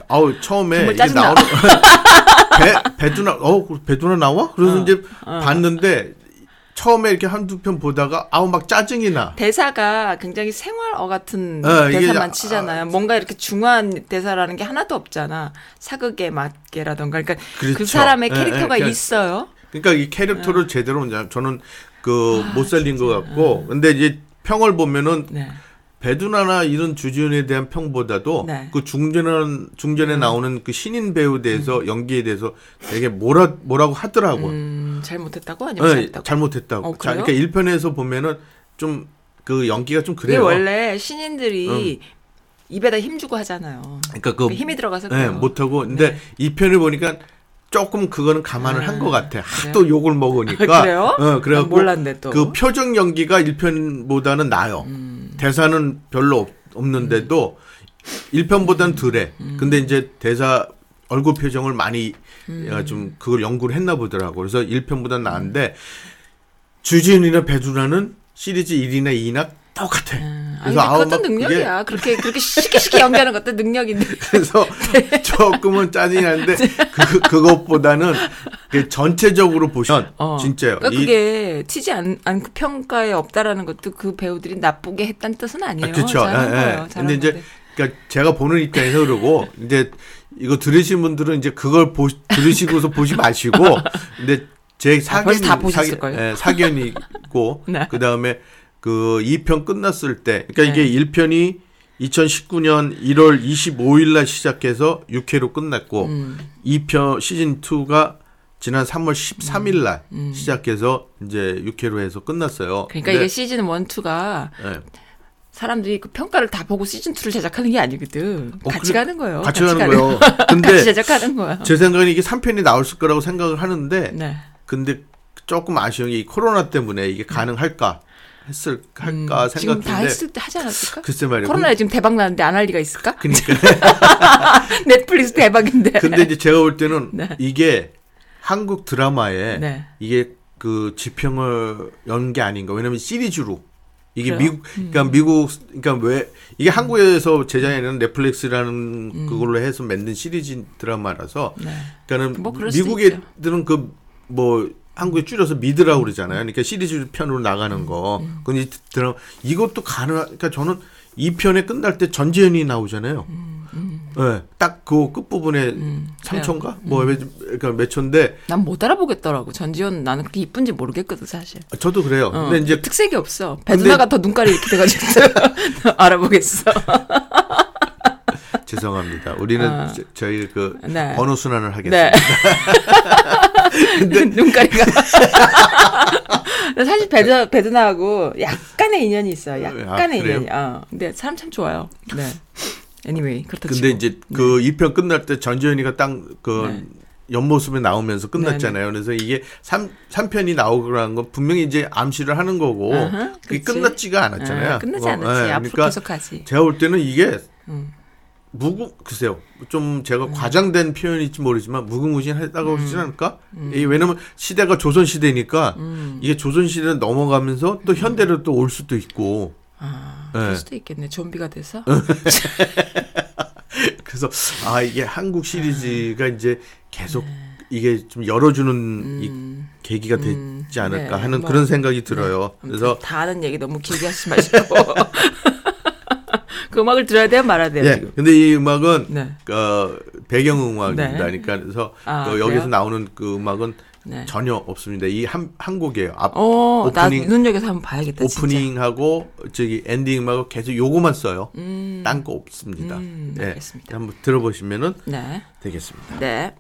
아우 처음에 이게. 나오는 배 배두나 어 배두나 나와? 그래서 어, 이제 어. 봤는데 처음에 이렇게 한두 편 보다가 아우 막 짜증이 나. 대사가 굉장히 생활어 같은 어, 이게 대사만 아, 치잖아요. 뭔가 이렇게 중요한 대사라는 게 하나도 없잖아. 사극에 맞게라던가. 그러니까 그 그렇죠. 사람의 예, 캐릭터가 예, 그냥- 있어요. 그러니까 이 캐릭터를 제대로 이제 저는 그못 살린 것 같고 근데 이제 평을 보면은 네. 배두나나 이런 주지훈에 대한 평보다도 네. 그 중전 중전에 나오는 그 신인 배우에 대해서 연기에 대해서 되게 뭐라 뭐라고 하더라고. 음, 잘못했다고 아니면 네, 잘했다고? 잘못했다고. 어, 자? 그러니까 1편에서 보면은 좀 그 연기가 좀 그래요. 원래 신인들이 입에다 힘주고 하잖아요. 그러니까 그 힘이 들어가서 네, 그래요. 못하고 근데 네. 이 편을 보니까 조금 그거는 감안을 아, 한것 같아. 그래요? 하도 욕을 먹으니까. 그래요? 어, 그래갖고 난 몰랐네, 또. 그 표정 연기가 1편보다는 나요. 음. 대사는 별로 없, 없는데도 1편보다는 덜해. 음. 근데 이제 대사 얼굴 표정을 많이 음. 야, 좀 그걸 연구를 했나 보더라고. 그래서 1편보다는 나은데 주지훈이나 배두나는 시리즈 1이나 2나 똑같아. 아니, 그래서 아우 그것도 능력이야. 그렇게 그렇게 쉽게 쉽게 연기하는 것도 능력인데. 그래서 조금은 짜증이 나는데 그 그것보다는 그 전체적으로 보시면 어. 진짜요. 그러니까 이- 그게 튀지 않, 않고 평가에 없다라는 것도 그 배우들이 나쁘게 했다는 뜻은 아니에요. 그렇죠. 잘한 예, 거예요. 예. 잘한 근데 이제 건데. 그러니까 제가 보는 입장에서 그러고 이제 이거 들으신 분들은 이제 그걸 보 들으시고서 보지 마시고 근데 제 아, 사견이 다 보셨을걸요? 예, 사견이고 네. 그다음에 그 2편 끝났을 때 그러니까 네. 이게 1편이 2019년 1월 25일 날 시작해서 6회로 끝났고 음. 2편 시즌 2가 지난 3월 13일 날 시작해서 이제 6회로 해서 끝났어요. 음. 그러니까 이게 시즌 1, 2가 예. 사람들이 그 평가를 다 보고 시즌 2를 제작하는 게 아니거든. 어, 같이 그래- 가는 거예요. 같이 가는 거예요. 같이 근데 제작하는 거야. 제 생각엔 이게 3편이 나올 거라고 생각을 하는데 네. 근데 조금 아쉬운 게 이 코로나 때문에 이게 가능할까 했을 할까 음, 지금 다 생각했는데 했을 때 하지 않았을까? 글쎄 말이에요. 코로나에 지금 대박 나는데 안 할 리가 있을까? 그러니까 넷플릭스 대박인데. 근데 이제 제가 볼 때는 네. 이게 한국 드라마에 네. 이게 그 지평을 연 게 아닌가. 왜냐면 시리즈로 이게 그래요? 음. 미국 그러니까 미국 그러니까 왜 이게 한국에서 제작하는 넷플릭스라는 음. 그걸로 해서 만든 시리즈 드라마라서 네. 그러니까 뭐 그럴 수도 미국 있죠. 애들은 그 뭐 한국에 줄여서 미드라고 그러잖아요. 그러니까 시리즈 편으로 나가는 거. 음. 근데 드라마 이것도 가능. 그러니까 저는 이 편에 끝날 때 전지현이 나오잖아요. 네, 딱그 끝부분에 음, 삼초인가? 뭐 몇, 그러니까 몇 초인데 난 못 알아보겠더라고. 전지현 나는 그렇게 이쁜지 모르겠거든 사실. 저도 그래요. 어, 근데 이제 특색이 없어. 배두나가 더 눈깔이 이렇게 돼가지고 알아보겠어. 죄송합니다. 우리는 아. 저- 저희 그 네. 번호 순환을 네. 하겠습니다. 눈가리가. 나 사실 배드, 배드나하고 약간의 인연이 있어요. 약간의 아? 인연이. 어. 근데 사람 참 좋아요. 네. Anyway, 그렇다 근데 치고. 이제 그 2편 끝날 때 전지현이가 딱그 네. 옆모습에 나오면서 끝났잖아요. 그래서 이게 3, 삼편이 나오고라는 건 분명히 이제 암시를 하는 거고 아하, 그게 그치. 끝났지가 않았잖아요. 아, 끝나지 어, 않았지. 예, 앞으로 그러니까 계속하지. 제가 볼 때는 이게 음. 무궁 글쎄요 좀 제가 과장된 표현일지 모르지만 무궁무진하다고 그러지 않을까? 이 왜냐면 시대가 조선 시대니까 이게 조선 시대 넘어가면서 또 현대로 또 올 수도 있고 아, 네. 그럴 수도 있겠네. 좀비가 돼서. 그래서 아 이게 한국 시리즈가 이제 계속 이게 좀 열어주는 이 계기가 되지 않을까 네, 하는 뭐, 그런 생각이 들어요. 그래서 다 아는 얘기 너무 길게 하지 마시고. 그 음악을 들어야 돼요, 말아야 돼요, 예, 지금. 근데 이 음악은 네. 어, 배경 음악입니다. 네. 그러니까 그래서 아, 그 여기서? 나오는 그 음악은 네. 전혀 없습니다. 이 한 한 곡이에요. 앞 어, 나 오프닝 눈여겨서 한번 봐야겠다. 오프닝하고 저기 엔딩 음악은 계속 요거만 써요. 딴거 없습니다. 음, 예, 알겠습니다. 한번 들어보시면은 네. 되겠습니다. 네.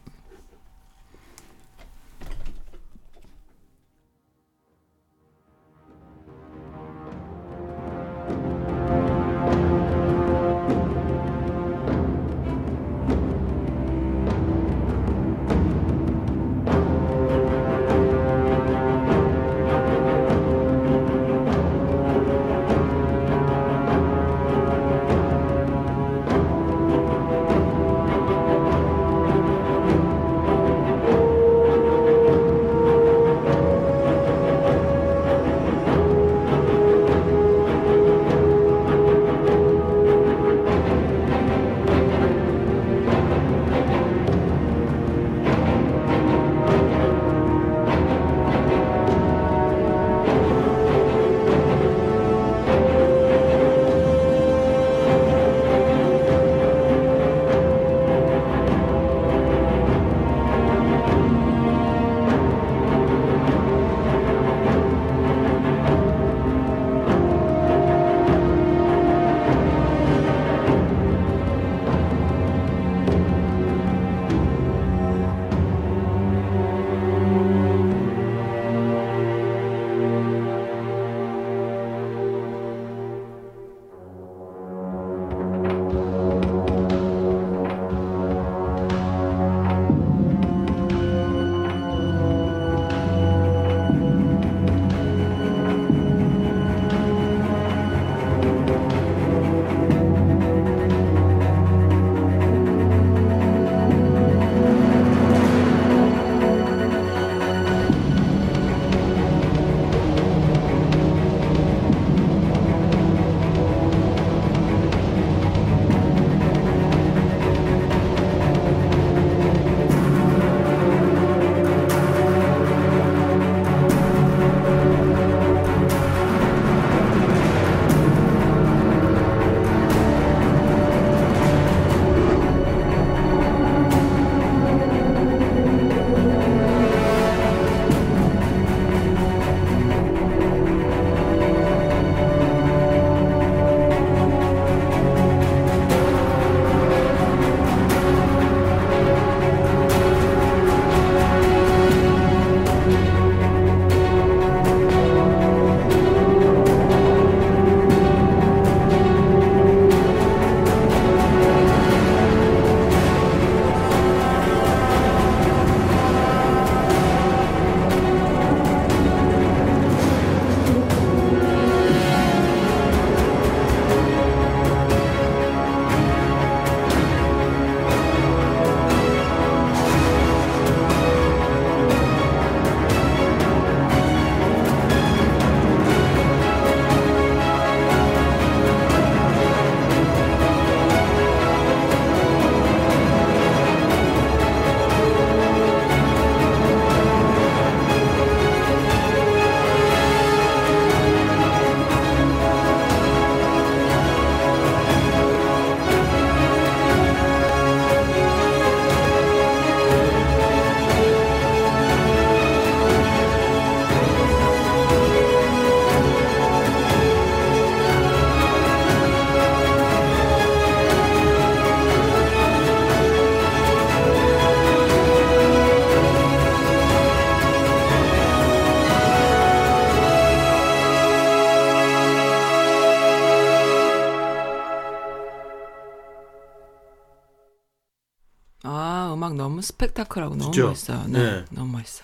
스펙타클하고 너무? 멋있어요. 네, 네. 너무 멋있어.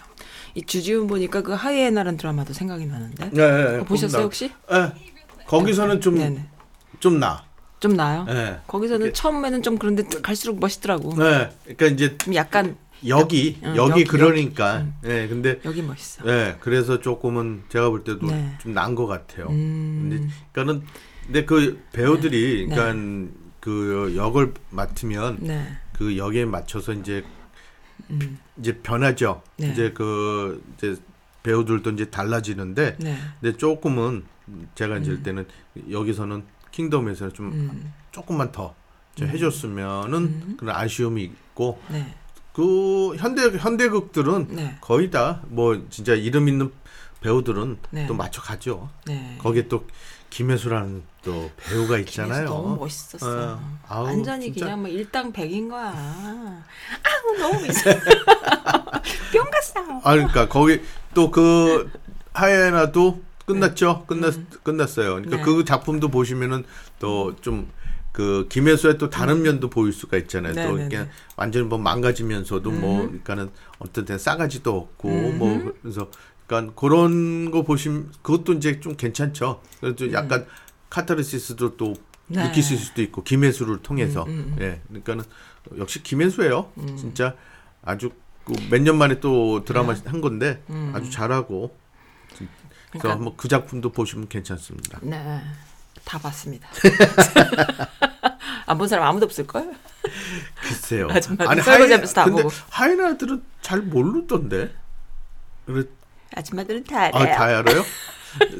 이 주지훈 보니까 그 하이에나라는 드라마도 생각이 나는데. 네, 네, 그거 보셨어요 나- 혹시? 예. 거기서는 좀, 네네. 좀 나. 좀 나요. 예. 거기서는 처음에는 좀 그런데 갈수록 멋있더라고. 네. 그러니까 이제 좀 약간 여기, 응, 여기 여기, 그러니까. 예, 근데, 여기 멋있어. 예, 그래서 조금은 제가 볼 때도 네. 좀난 것 같아요. 근데, 음, 그러니까는, 근데 그 배우들이, 네. 그러니까 그 역을 맡으면 네. 그 역에 맞춰서 이제 음, 이제 변하죠. 네. 이제 그 이제 배우들도 이제 달라지는데 네. 근데 조금은 제가 이제 일 때는 여기서는 킹덤에서는 좀 음, 조금만 더 이제 해줬으면은 그런 아쉬움이 있고 네. 그 현대 현대극들은 네. 거의 다 뭐 진짜 이름 있는 배우들은 네. 또 맞춰 가죠. 네. 거기에 또 김혜수라는 또 배우가 있잖아요. 너무 멋있었어. 어, 아우, 완전히 진짜. 그냥 뭐 일당백인 거야. 아우 너무 멋있어. 뿅 갔어. 아 그러니까 거기 또 그 하이에나도 끝났죠. 끝났 끝났어요. 그러니까 네. 그 작품도 보시면은 또좀 그 김혜수의 또 다른 면도 보일 수가 있잖아요. 네, 또 네, 네. 완전히 뭐 망가지면서도 뭐 그러니까는 어떤 때 싸가지도 없고 뭐 그래서 그러니까 그런 거 보시면 그것도 이제 좀 괜찮죠. 그래서 약간 카타르시스도 또 음. 네. 음, 느끼실 수도 있고 김혜수를 통해서 예 그러니까는 역시 김혜수예요. 진짜 아주 그 몇년 만에 또 드라마 한 건데 아주 잘하고 그래서 네. 그러니까 한번 그 작품도 보시면 괜찮습니다. 네. 다 봤습니다. 안 본 사람 아무도 없을 걸? 글쎄요. 설거지하면서 다 보고. 하이나들은 잘 모르던데. 그래 아줌마들은 다 아, 알아요. 다 알아요?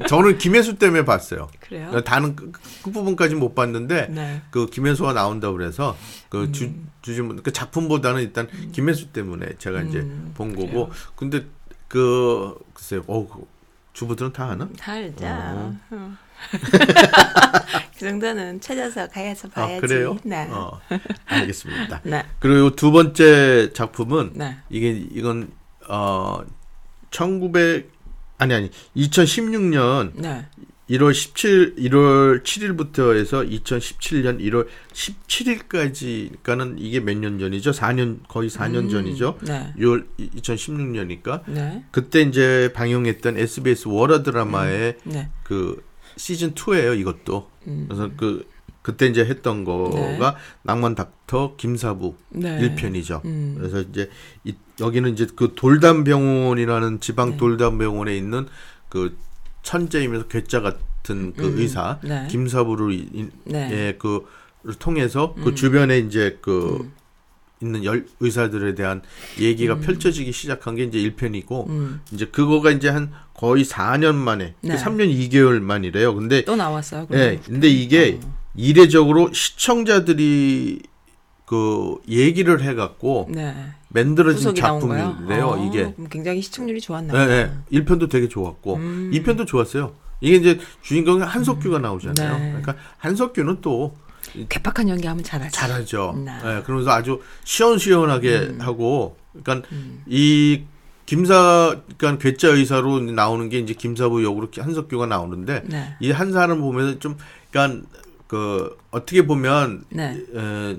저는 김혜수 때문에 봤어요. 그래요? 다는 그, 그 부분까지 못 봤는데 네. 그 김혜수가 나온다 고 그래서 그 주, 주진 그 작품보다는 일단 김혜수 때문에 제가 이제 본 거고 근데 그 글쎄요. 어그 주부들은 다 아나? 다 알죠. 어. 응. 그 정도는 찾아서 가야서 아, 봐야지. 그래요? 네. 어, 알겠습니다. 네. 그리고 두 번째 작품은 네. 이게 이건 어 1900 아니 아니 2016년 네. 1월 17 1월 7일부터 해서 2017년 1월 17일까지 그러니까는 이게 몇 년 전이죠? 4년 거의 4년 전이죠. 네. 6월 2016년이니까 네. 그때 이제 방영했던 SBS 월화 드라마의 네. 그 시즌 2예요, 이것도. 음. 그래서 그 그때 이제 했던 거가 낭만 닥터 김사부 네. 1편이죠. 음. 그래서 이제 이, 여기는 이제 그 돌담병원이라는 네. 지방 돌담병원에 있는 그 천재이면서 괴짜 같은 그 의사 네. 김사부를 네. 예, 그를 통해서 그 주변에 이제 그 음. 있는 열, 의사들에 대한 얘기가 펼쳐지기 시작한 게 이제 1편이고 음. 이제 그거가 이제 한 거의 4년 만에 네. 3년 2개월 만이래요. 근데 또 나왔어요. 예. 근데 이게 어. 이례적으로 시청자들이 그 얘기를 해갖고 네. 만들어진. 작품인데요. 어, 이게 굉장히 시청률이 좋았나 예, 봐요. 예. 1편도 되게 좋았고 음. 2편도 좋았어요. 이게 이제 주인공이 한석규가 나오잖아요. 네. 그러니까 한석규는 또 괴팍한 연기하면 잘하죠. 잘하죠. 네. 예, 그러면서 아주 시원시원하게 음. 하고, 그러니까 이 김사, 그러니까 괴짜 의사로 나오는 게 이제 김사부 역으로 한석규가 나오는데 네. 이한 사람 보면 좀, 그러니까 그 어떻게 보면 네. 에,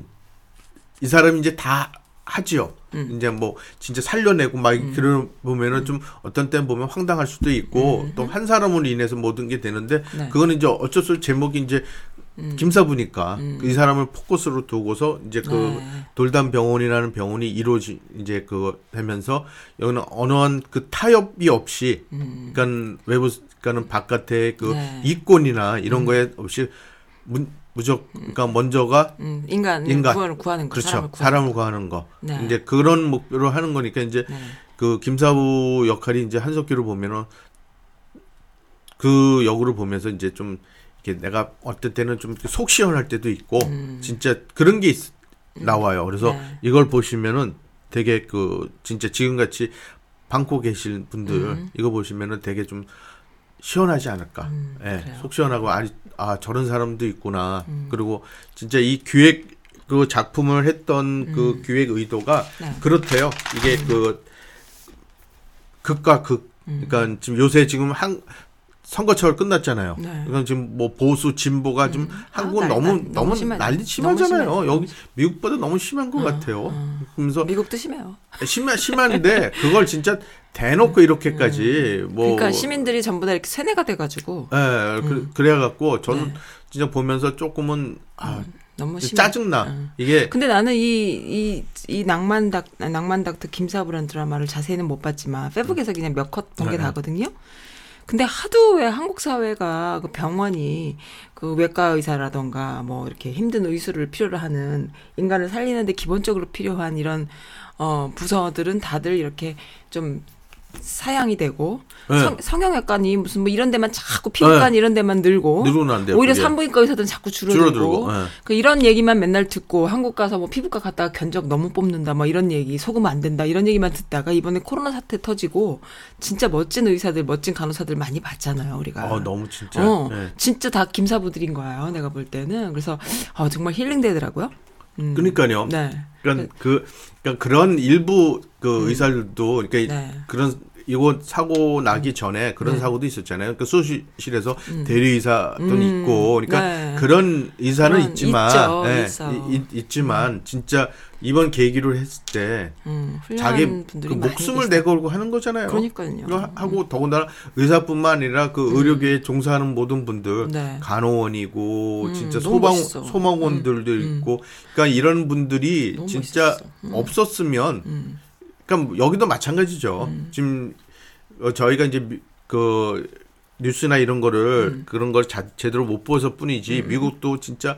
이 사람이 이제 다 하지요. 음. 이제 뭐 진짜 살려내고 막 그런 보면은 좀 어떤 때는 보면 황당할 수도 있고 또한 사람으로 인해서 모든 게 되는데 음. 네. 음. 그거는 이제 어쩔 수 없이 제목이 이제 김사부니까 이 사람을 포커스로 두고서 이제 그 네. 돌담 병원이라는 병원이 이루어지 이제 그거 되면서 여기는 어떠한 그 타협이 없이 그러니까 외부 그러니까는 바깥에 그 음. 네. 이권이나 이런 거에 없이 문, 무적 그러니까 먼저가 음, 인간, 인간. 구하는, 구하는 거. 그렇죠. 사람을 사람을, 구하는 구하는 거. 네. 이제 그런 목표로 하는 거니까 이제 네. 그 김사부 역할이 이제 한석규를 보면은 그 역으로 보면서 이제 좀 이렇게 내가 어떨 때는 좀 속 시원할 때도 있고 진짜 그런 게 있, 나와요. 그래서 음. 네. 이걸 보시면은 되게 그 진짜 지금같이 방콕 계실 분들 음. 이거 보시면은 되게 좀 시원하지 않을까. 예, 그래요. 음. 속 시원하고 아, 아 저런 사람도 있구나. 그리고 진짜 이 기획 그 작품을 했던 그 기획 의도가 음. 네. 그렇대요. 이게 그 극과 극. 음. 그러니까 지금 요새 지금 한 선거철 끝났잖아요. 네. 그러니까 지금 뭐 보수 진보가 좀 한국은 아, 날- 너무 날- 너무 너무 심하죠. 난리 너무 심하잖아요. 심해요. 여기 미국보다 너무 심한 것 같아요. 그러면서 미국도 심해요. 심한 심한데 그걸 진짜 대놓고 이렇게까지 뭐 그러니까 시민들이 전부 다 이렇게 세뇌가 돼가지고 예, 그, 그래 갖고 저는 네. 진짜 보면서 조금은 아, 너무 심해. 짜증나. 이게 근데 나는 이, 이, 이 낭만닥, 낭만닥터 김사부라는 드라마를 자세히는 못 봤지만, 페북에서 그냥 몇 컷 본게 네. 나거든요? 근데 하도 왜 한국 사회가 그 병원이 그 외과 의사라던가 뭐 이렇게 힘든 의술을 필요로 하는 인간을 살리는데 기본적으로 필요한 이런 어 부서들은 다들 이렇게 좀 사양이 되고 네. 성, 성형외과니 무슨 뭐 이런 데만 자꾸 피부과 네. 이런 데만 늘고 돼요, 오히려 그게. 산부인과 의사들은 자꾸 줄어들고, 줄어들고, 예. 그 이런 얘기만 맨날 듣고 한국 가서 뭐 피부과 갔다가 견적 너무 뽑는다 뭐 이런 얘기 속으면 안 된다 이런 얘기만 듣다가 이번에 코로나 사태 터지고 진짜 멋진 의사들 멋진 간호사들 많이 봤잖아요 우리가 어, 너무 진짜. 어, 예. 진짜 다 김사부들인 거예요 내가 볼 때는 그래서 어, 정말 힐링 되더라고요 음. 그러니까요. 네 그러니까 그 그러니까 그런 일부 그 의사들도 그러니까 네. 그런 이거 사고 나기 전에 그런 네. 사고도 있었잖아요. 그러니까 수술실에서 대리 의사도 음. 있고, 그러니까 네. 그런 의사는 그런- 있지만, 있죠, 예, 있어. 이- 이- 있지만 진짜 이번 계기로 했을 때 음, 자기 그 목숨을. 내걸고 하는 거잖아요. 그러니까요. 하- 하고 더군다나 의사뿐만 아니라 그 의료계에 종사하는 모든 분들, 네. 간호원이고 음, 진짜 소방 멋있어. 소방원들도 있고, 그러니까 이런 분들이 진짜 멋있었어. 음. 없었으면, 그러니까 뭐 여기도 마찬가지죠. 음. 지금 어, 저희가 이제 미- 그 뉴스나 이런 거를 음. 그런 걸 자, 제대로 못 보서 뿐이지 미국도 진짜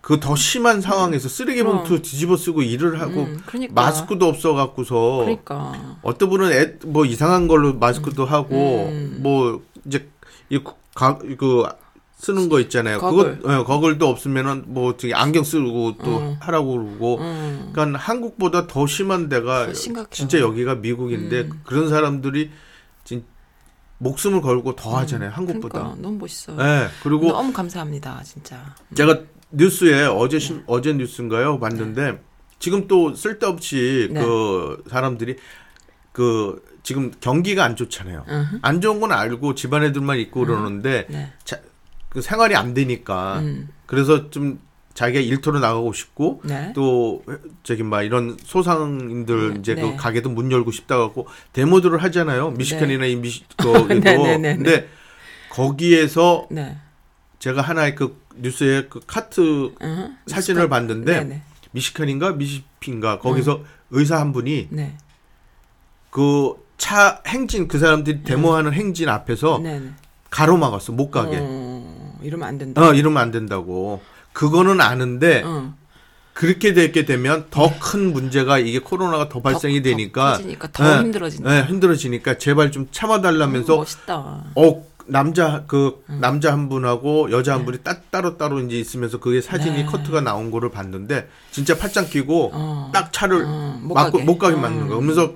그 더 심한 상황에서 쓰레기 그럼. 봉투 뒤집어 쓰고 일을 하고 음, 그러니까. 마스크도 없어 갖고서 그러니까 어떤 분은 애, 뭐 이상한 걸로 마스크도 하고 음. 뭐 이제 이그 쓰는 거 있잖아요. 거글. 그거 예, 거글도 없으면은 뭐 저기 안경 쓰고 또 음. 하라고 그러고 음. 그러니까 한국보다 더 심한 데가 더. 진짜 여기가 미국인데 음. 그런 사람들이 진 목숨을 걸고 더 하잖아요. 한국보다. 그러니까 너무 멋있어요. 예. 그리고 너무 감사합니다, 진짜. 제가 뉴스에 어제 심- 어제 뉴스인가요? 봤는데 지금 또 쓸데없이 네. 그 사람들이 그 지금 경기가 안 좋잖아요. 으흠. 안 좋은 건 알고 집안 애들만 있고 그러는데 네. 자, 그 생활이 안 되니까 음. 그래서 좀 자기가 일터로 나가고 싶고 네. 또 저기 막 이런 소상인들 네, 이제 네. 그 가게도 문 열고 싶다 갖고 데모들을 하잖아요. 미시간이나 이 미시 거기도 네, 네, 네, 네. 근데 거기에서 네. 제가 하나의 그 뉴스에 그 카트 으흠. 사진을 봤는데 네, 네. 미시칸인가 미시피인가 거기서 의사 한 분이 네. 그차 행진 그 사람들이 데모하는 행진 앞에서 네, 네. 가로막았어 못 가게. 어, 이러면 안 된다. 어 이러면 안 된다고. 그거는 아는데 어. 그렇게 되게 되면 더 큰 문제가 이게 코로나가 더 발생이 더- 더 되니까 커지니까 더 예, 힘들어진다. 예, 힘들어지니까 제발 좀 참아달라면서 멋있다. 어 남자 그 음. 남자 한 분하고 여자 한 분이 따, 따로 따로 이제 있으면서 그게 사진이 네. 커트가 나온 거를 봤는데 진짜 팔짱 끼고 어. 딱 차를 어, 못 막고 가게. 못 가게 어. 막는 거. 그러면서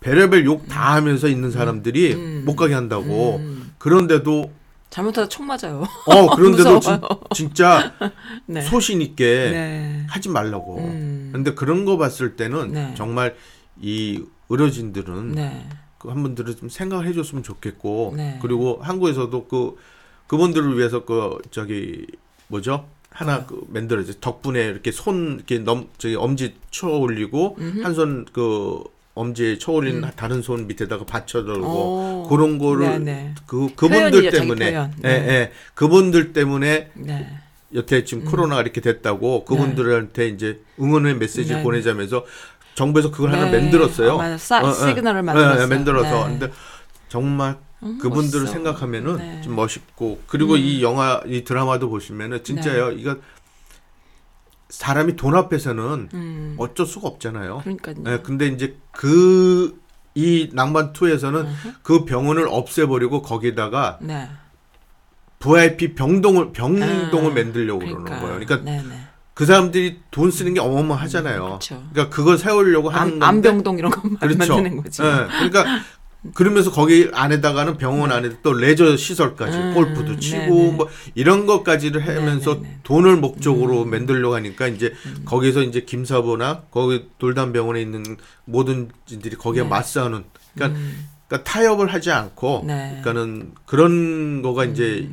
별의별 욕다 하면서 있는 사람들이 음. 못 가게 한다고. 음. 그런데도 잘못하다 총 맞아요. 어 그런데도 진. 진짜 네. 소신 있게 네. 하지 말라고. 음. 근데 그런 거 봤을 때는 네. 정말 이 의료진들은 네. 그한 분들은 좀 생각을 해줬으면 좋겠고 네. 그리고 한국에서도 그 그분들을 위해서 그 저기 뭐죠 하나 어. 그 만들어져 덕분에 이렇게 손 이렇게 넘 저기 엄지 쳐 올리고 한 손 그 엄지에 쳐 올린 다른 손 밑에다가 받쳐들고 음. 오. 그런 거를 네네. 그 그분들 때문에. 예, 네. 예. 그분들 때문에 네. 여태 음. 지금 코로나가 이렇게 됐다고 그분들한테 이제 응원의 메시지를 네. 보내자면서 정부에서 그걸 하나 네. 만들었어요. 아. 사- 어, 어. 시그널을 예, 만들었어요. 예, 만들어서. 네. 근데 정말 음, 그분들을 멋있어. 생각하면은 네. 음. 좀 멋있고 그리고 이 영화 이 드라마도 보시면은 진짜요. 이거 사람이 돈 앞에서는 음. 어쩔 수가 없잖아요. 그러니까요. 예, 근데 이제 그 이 낭만 2에서는 그 병원을 없애버리고 거기다가 네. VIP 병동을 병동을 아, 만들려고 그러는 거예요. 그러니까 네네. 그 사람들이 돈 쓰는 게 어마어마하잖아요. 그쵸. 그러니까 그걸 세우려고 하는 암, 건데 암병동 이런 거 그렇죠. 만드는 거지. 예, 그러니까 그러면서 거기 안에다가는 병원 안에 또 레저 시설까지 음, 골프도 치고 네네. 뭐 이런 것까지를 하면서 네네네. 음. 돈을 목적으로 만들려고 하니까 이제 거기서 이제 김사부나 거기 돌담병원에 있는 모든 분들이 거기에 네. 맞서는 그러니까, 음. 그러니까 타협을 하지 않고 네. 그러니까는 그런 거가 이제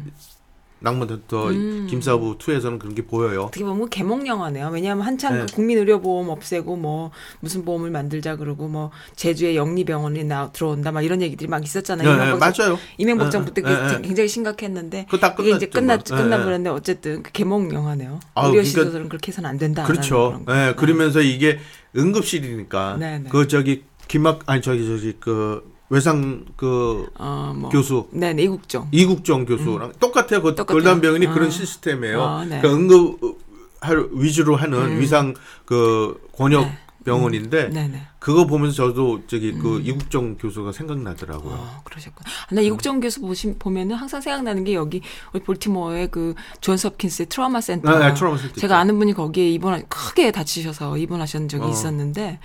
낭만부터 음. 김사부 2에서는 그런 게 보여요. 어떻게 보면 개몽 영화네요. 왜냐하면 한창 네. 그 국민의료보험 없애고 뭐 무슨 보험을 만들자 그러고 뭐 제주에 영리병원이 나 들어온다 막 이런 얘기들이 막 있었잖아요. 네, 네, 정- 맞아요. 이명박 네, 정부 때 네, 그게 네. 굉장히 심각했는데 이게 이제 끝났 뭐. 끝나버렸는데 어쨌든 그 개몽 영화네요. 아, 의료 그러니까- 시설은 그렇게 해서는 안 된다. 그렇죠. 예, 그러면서 이게 응급실이니까 네, 네. 그 저기 김학 아니 저기 저기 그 외상 그 어 뭐 교수 네 네 이국종. 이국정 교수랑 똑같아요. 그 똑같아요. 걸단병원이 아. 그런 시스템이에요. 아, 네. 그러니까 응급 할 위주로 하는 위상 그 권역 네. 병원인데 네네. 그거 보면서 저도 저기 그 이국정 교수가 생각나더라고요. 어, 그러셨구나. 아, 나 이국종 교수 보시, 보면은 항상 생각나는 게 여기 우리 볼티모어의 그 존스 홉킨스의 트라우마 센터. 아, 네, 트라우마 센터 제가. 아는 분이 거기에 입원 크게 다치셔서 입원하신 적이 어. 있었는데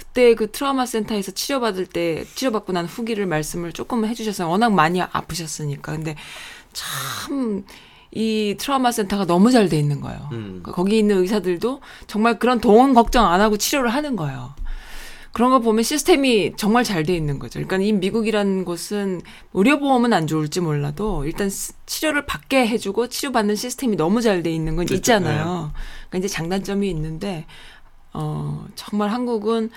그때 그 트라우마 센터에서 치료받을 때 치료받고 난 후기를 말씀을 조금 해주셨어요. 워낙 많이 아프셨으니까. 근데 참. 이 트라우마 센터가 너무 잘 돼 있는 거예요. 음. 그러니까 거기 있는 의사들도 정말 그런 돈은 걱정 안 하고 치료를 하는 거예요. 그런 거 보면 시스템이 정말 잘 돼 있는 거죠. 그러니까 이 미국이라는 곳은 의료보험은 안 좋을지 몰라도 일단 스- 치료를 받게 해주고 치료받는 시스템이 너무 잘 돼 있는 건 그렇죠. 있잖아요. 그러니까 이제 장단점이 있는데 어 정말 한국은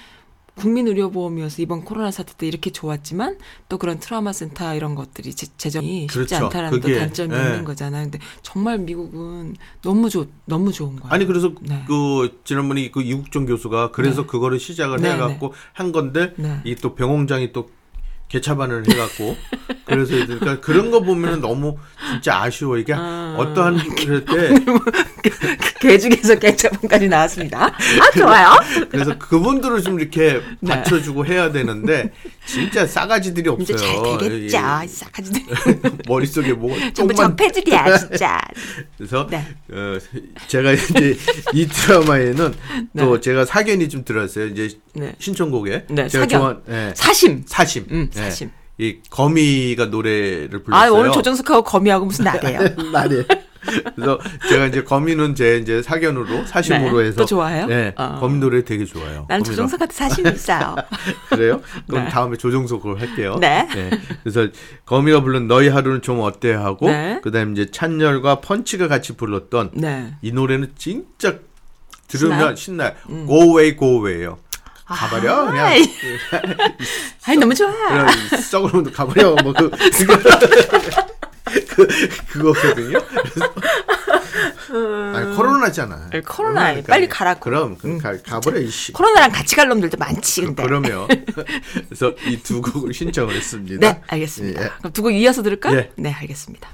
국민의료보험이어서 이번 코로나 사태 때 이렇게 좋았지만 또 그런 트라우마 센터 이런 것들이 제, 재정이 쉽지 그렇죠. 않다라는 또 그게, 단점이 예. 있는 거잖아요. 근데 정말 미국은 너무 좋 너무 좋은 거예요. 아니 그래서 네. 그 지난번에 그 이국정 교수가 그래서 네. 그거를 시작을 네, 해갖고 한 건데 네. 이또 병원장이 또 개차반을 해갖고 그래서 그러니까 그런 거 보면은 너무 진짜 아쉬워 이게 아. 어떠한 그럴 때개 중에서 개차분까지 나왔습니다. 아 좋아요. 그래서 그분들을 좀 이렇게 네. 받쳐주고 해야 되는데 진짜 싸가지들이 없어요. 잘 되겠죠. 예, 싸가지들. 예. 머릿속에 뭐가 전부 적폐들이야 진짜. 그래서 네. 어, 제가 이제 이 드라마에는 또 네. 제가 사견이 좀 들었어요. 이제 네. 신청곡에 네, 제가 사견. 좋아한 예, 사심. 사심. 음, 예. 사심. 이 거미가 노래를 불렀어요. 아 오늘 조정석하고 거미하고 무슨 날이에요? 날이. 그래서 제가 이제 거미는 제 이제 사견으로 사심으로 네. 해서 또 좋아해요? 네, 어. 거미 노래 되게 좋아요. 나는 거미가. 조정석한테 사심이 있어요. 그래요? 그럼 네. 다음에 조정석으로 할게요. 네. 그래서 거미가 부른 너희 하루는 좀 어때 하고 네. 그다음에 이제 찬열과 펀치가 같이 불렀던 네. 이 노래는 진짜 들으면 신나요? 신나요. Go away, go away예요. 아, 가버려 그냥 아이. 아이 너무 좋아. 그냥 놈도 가버려 뭐그 그거 그 그거거든요. 그래서 아니 코로나잖아. 네, 코로나, 빨리 가라고. 그럼 그 가, 가버려 이씨. 코로나랑 같이 갈 놈들도 많지 근데. 그러면 그래서 이 두 곡을 신청을 했습니다. 네, 알겠습니다. 예. 그럼 두 곡 이어서 들을까? 예. 네, 알겠습니다.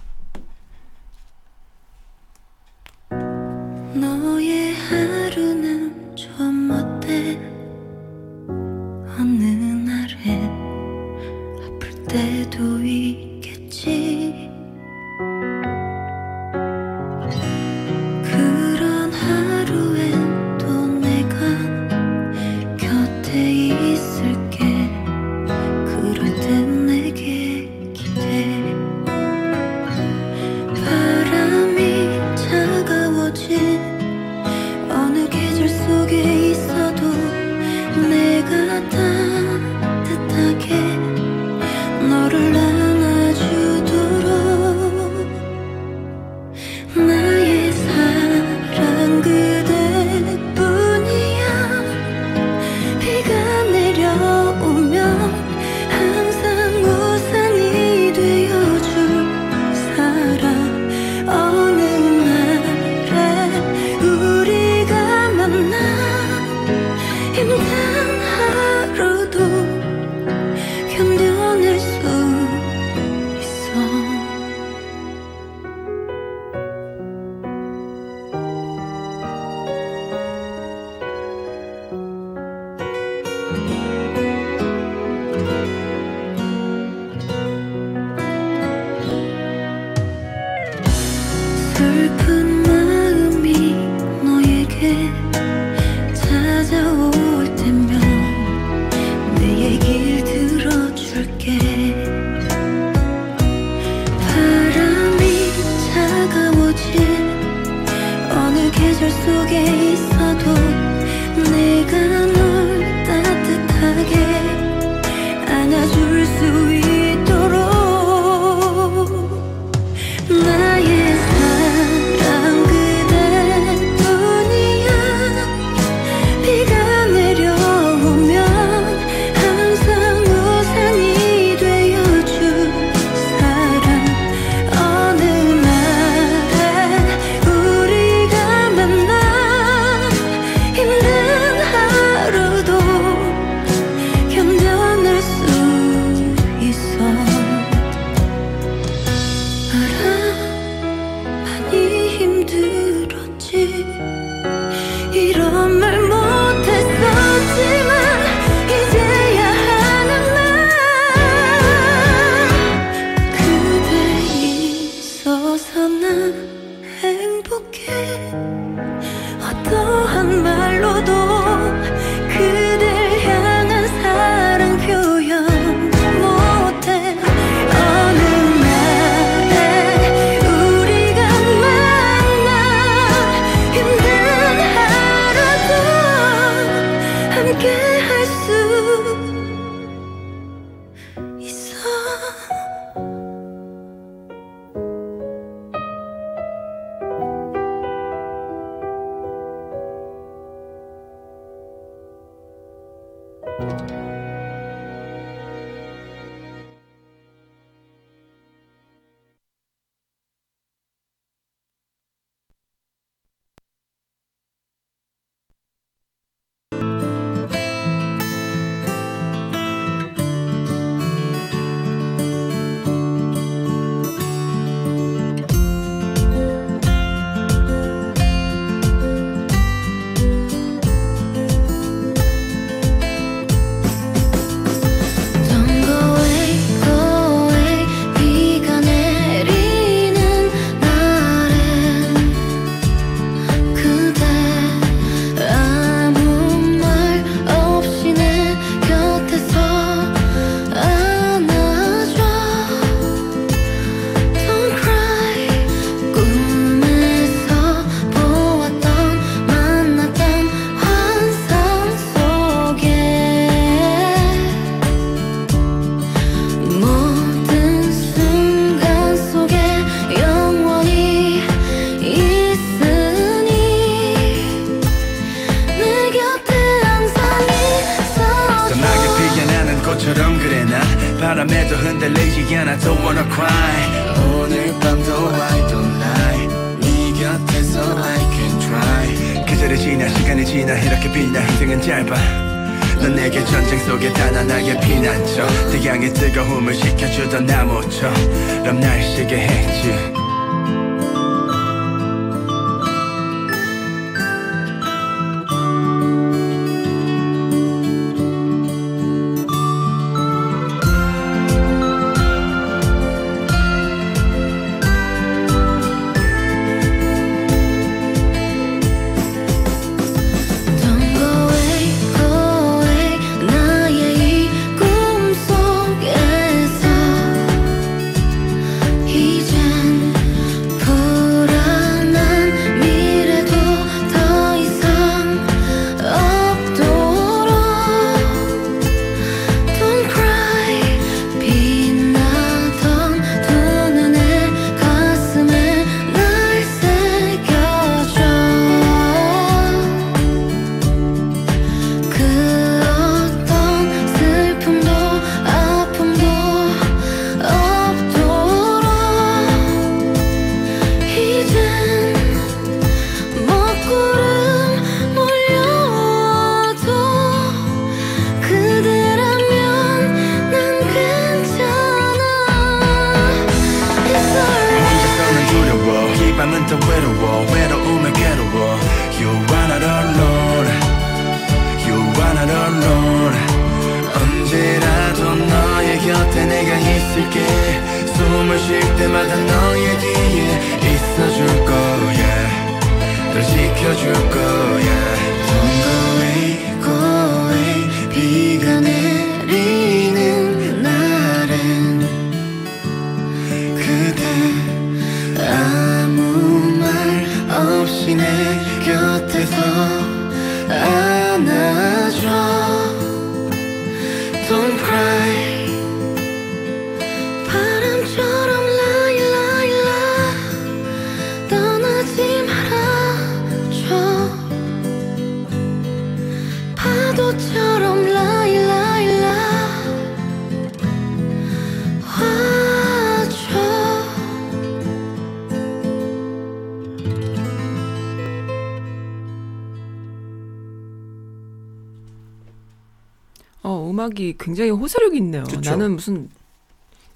굉장히 호소력이 있네요. 그쵸. 나는 무슨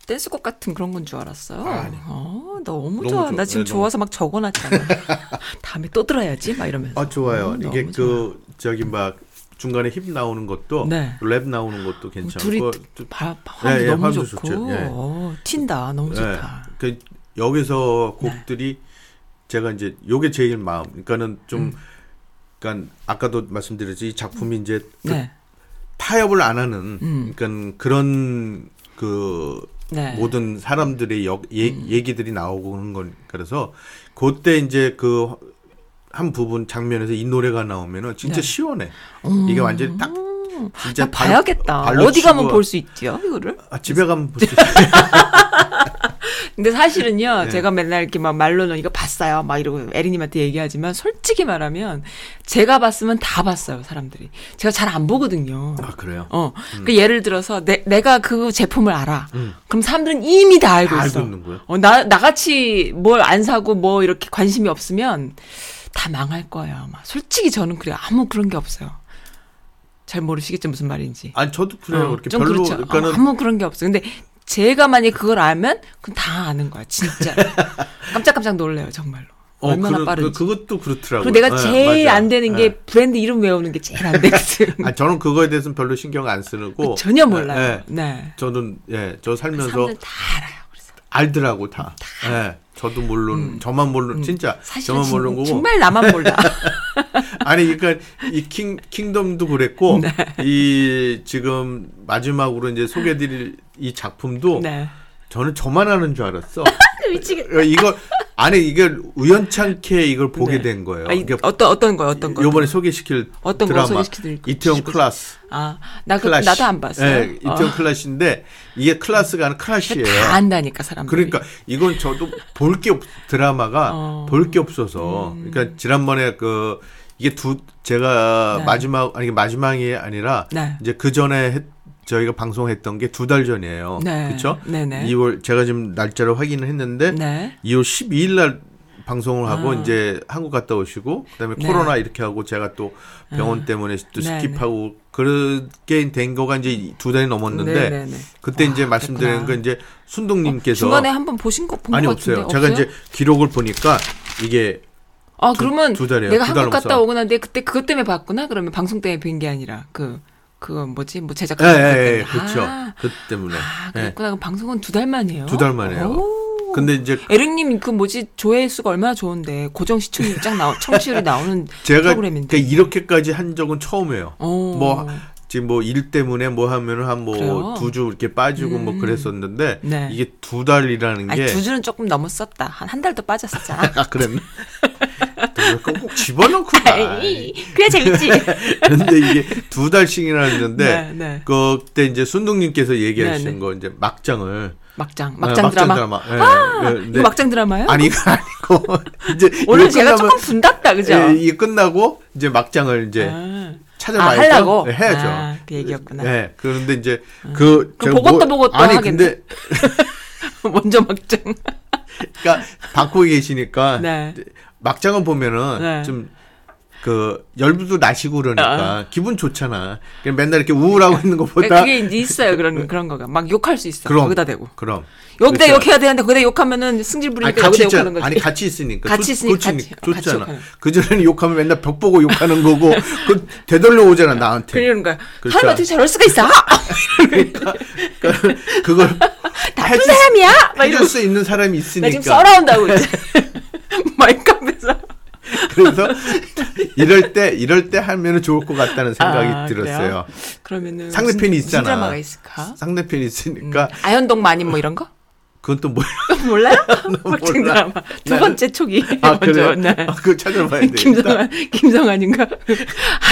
댄스곡 같은 그런 건 줄 알았어요. 아니. 어, 너무, 너무 좋아. 좋아. 나 지금 네, 너무. 좋아서 막 적어놨잖아. 다음에 또 들어야지. 막 이러면서. 아 좋아요. 어, 이게 너무 그 저기 막 중간에 힙 나오는 것도 네. 랩 나오는 것도 둘이 괜찮고 바, 화음도 예, 예, 너무 화음도 좋고. 예. 어, 튄다. 너무 좋다. 예. 그 여기서 네. 곡들이 제가 이제 요게 제일 마음. 그러니까는 좀 그러니까 아까도 말씀드렸지 이 작품이 이제 그 네. 타협을 안 하는 음. 그러니까 그런 그 네. 음. 모든 사람들의 역, 얘, 얘기들이 나오고 그런 건 그래서 그때 이제 그 한 부분 장면에서 이 노래가 나오면은 진짜 네. 시원해. 이게 완전히 딱 진짜 나 봐야겠다. 어디 가면 볼 수 있죠, 이거를? 아, 집에 가면 볼 수 있어요. 근데 사실은요, 네. 제가 맨날 이렇게 막 말로는 이거 봤어요. 막 이러고 에리님한테 얘기하지만 솔직히 말하면 제가 봤으면 다 봤어요, 사람들이. 제가 잘 안 보거든요. 아 그래요. 어. 그 예를 들어서 내, 내가 그 제품을 알아. 그럼 사람들은 이미 다 알고 음. 다 있어. 알고 있는 거야? 어, 나, 나같이 뭘 안 사고 뭐 이렇게 관심이 없으면 다 망할 거예요, 아마. 솔직히 저는 그래요. 아무 그런 게 없어요. 잘 모르시겠죠, 무슨 말인지. 아니 저도 그래요. 어, 좀 별로 그렇죠. 그러니까는 어, 아무 그런 게 없어요. 근데 제가 만약에 그걸 알면 그건 다 아는 거야, 진짜. 깜짝깜짝 놀래요, 정말로. 어, 얼마나 그, 빠른지. 그, 그것도 그렇더라고요. 그리고 내가 예, 제일 맞아요. 안 되는 게 예. 브랜드 이름 외우는 게 제일 안 되거든. 아 저는 그거에 대해서는 별로 신경 안 쓰고 전혀 몰라요. 예, 예. 네. 저는 예, 저 살면서 사람들 다 알아요. 알더라고 다. 예. 저도 모르는 저만 모르는 진짜 음. 사실은 저만 진- 모르는 거고 정말 나만 몰라. 아니 그러니까 이 킹 킹덤도 그랬고 네. 이 지금 마지막으로 이제 소개드릴 이 작품도 네. 저는 저만 아는 줄 알았어. 미치겠다. 어, 이거 아니 이게 우연찮게 이걸 보게 네. 된 거예요. 아니, 이게 어떤 어떤 거 어떤 거? 요번에 소개시킬 어떤 거 드라마 이태원 클라스. 아, 나 그. 나도 안 봤어요. 예, 이태원 어. 클래시인데 이게 클래스가 아니라 클래시예요. 다 안다니까 사람들이. 그러니까 이건 저도 볼게 없, 드라마가 어. 음. 볼게 없어서 그러니까 지난번에 그 이게 두 제가 네. 마지막 아니 마지막이 아니라 네. 이제 그 전에 저희가 방송했던 게 두 달 전이에요. 네. 그렇죠? 네네. 2월 제가 지금 날짜를 확인을 했는데 네. 2월 12일 날 방송을 하고 아. 이제 한국 갔다 오시고 그다음에 네. 코로나 이렇게 하고 제가 또 병원 아. 때문에 또 네, skip하고 그렇게 된 거가 이제 두 달이 넘었는데 네네네. 그때 이제 와, 말씀드리는 그랬구나. 건 이제 순동님께서 중간에 한번 보신 거본것 아니 같은데 없어요. 제가 이제 기록을 보니까 이게 아 두- 그러면 두 달이에요. 내가 한국 갔다. 오고 난데 그때 그것 때문에 봤구나. 그러면 방송 때문에 뵌 게 아니라 그 그거 뭐지 뭐 제작 예, 예, 예. 그렇죠. 아, 그 때문에. 아 예. 그랬구나. 그럼 방송은 두 달 만이에요. 두 달 만이에요. 오. 근데 이제 에릭님 그 뭐지 조회수가 얼마나 좋은데 고정 시청률 쫙 나오 청취율이 나오는 제가 프로그램인데. 그러니까 이렇게까지 한 적은 처음이에요. 어. 뭐 지금 뭐 일 때문에 뭐 하면은 한 뭐? 두 주 이렇게 빠지고 뭐 음. 그랬었는데 네. 이게 두 달이라는 게 두 주는 조금 넘었었다. 한 한 달 더 빠졌었잖아. 아, 그랬나? 꼭 집어넣고 가. 그래 재밌지. 근데 이게 두 달씩이나 했는데 네, 네. 그때 이제 순동님께서 얘기하신 네, 네. 거 이제 막장을 막장 아, 막장 드라마. 예, 아, 예, 근데- 이거 막장 드라마요? 아니 아니고 이제 오늘 제가 조금 분답다 그죠? 예, 이게 끝나고 이제 막장을 이제 아. 찾아봐야죠. 아, 하려고? 네, 해야죠. 아, 그 얘기였구나. 네, 그런데 이제 그 그럼 제가 보고 또 보고 또 아니 하겠네. 근데 먼저 막장. 그러니까 바꾸고 계시니까 네. 막장을 보면은 네. 좀 그 열도 나시고 그러니까 아. 기분 좋잖아. 그냥 맨날 이렇게 우울하고 있는 것보다 그러니까 그게 이제 있어요 그런 그런 거가 막 욕할 수 있어. 그럼 거기다 대고. 그럼 여기다 그렇죠. 욕해야 되는데 거기다 욕하면은 승질 아니 부리니까 같이 여기다 있잖아. 욕하는 거지. 아니 같이 있으니까 같이 좋- 있으니까 좋지, 같이- 같이 좋잖아. 욕하는. 그 전에는 욕하면 맨날 벽 보고 욕하는 거고 그 되돌려 오잖아 나한테. 그러는 거야. 그렇죠. 사람 어떻게 저럴 수가 있어? 그걸 나쁜 사람이야? 막 해줄 수 있는 사람이 나 지금 있으니까. 썰어온다고 이제. 마이크업에서. 그래서 이럴 때 이럴 때 하면은 좋을 것 같다는 생각이 아, 들었어요. 그래요? 그러면은 상대편이 있잖아. 상대편이 음. 있으니까 아현동 마님 뭐 이런 거? 그건 또 뭐야? 몰라요? 막장 몰라. 드라마. 두 번째 초기. 아 그래? 먼저, 네. 아, 그거 찾아봐야 돼. 김성환, 김성환인가?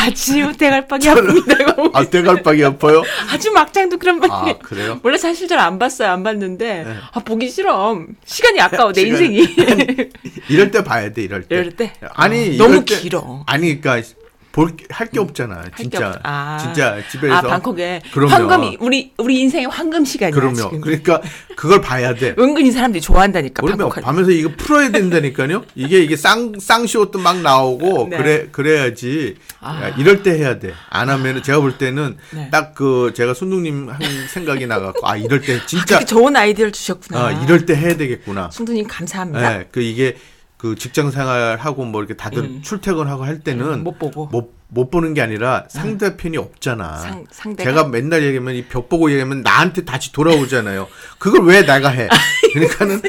아주 대갈박이 아픕니다. 아 대갈박이 아파요? 아주 막장도 그런 분이. 아 그래요? 원래 사실 잘 안 봤어요. 안 봤는데. 네. 아, 보기 싫어. 시간이 아까워, 내 시간이- 인생이. 이럴 때 봐야 돼 이럴 때. 이럴 때? 아니 어, 너무 이럴 때- 길어. 아니 그러니까 볼 할게 없잖아. 게 진짜 없- 아. 진짜 집에서. 아, 방콕에. 그럼요. 황금이, 우리, 우리 인생의 황금 시간이야. 그럼요. 지금. 그러니까 그걸 봐야 돼. 은근히 사람들이 좋아한다니까. 그러면 밤에서 이거 풀어야 된다니까요. 이게 이게 쌍 쌍쇼도 막 나오고 네. 그래 그래야지. 아. 야, 이럴 때 해야 돼. 안 하면은 제가 볼 때는 네. 딱그 제가 순둥님 한 생각이 나갖고 아 이럴 때 진짜 그렇게 좋은 아이디어를 주셨구나. 아 이럴 때 해야 되겠구나. 순두님 감사합니다. 네, 그 이게 그 직장 생활하고 뭐 이렇게 다들 출퇴근하고 할 때는 음, 못 보고. 못, 못 보는 게 아니라 상대편이 없잖아. 상- 상대가? 제가 맨날 얘기하면 이 벽 보고 얘기하면 나한테 다시 돌아오잖아요. 그걸 왜 내가 해? 그러니까는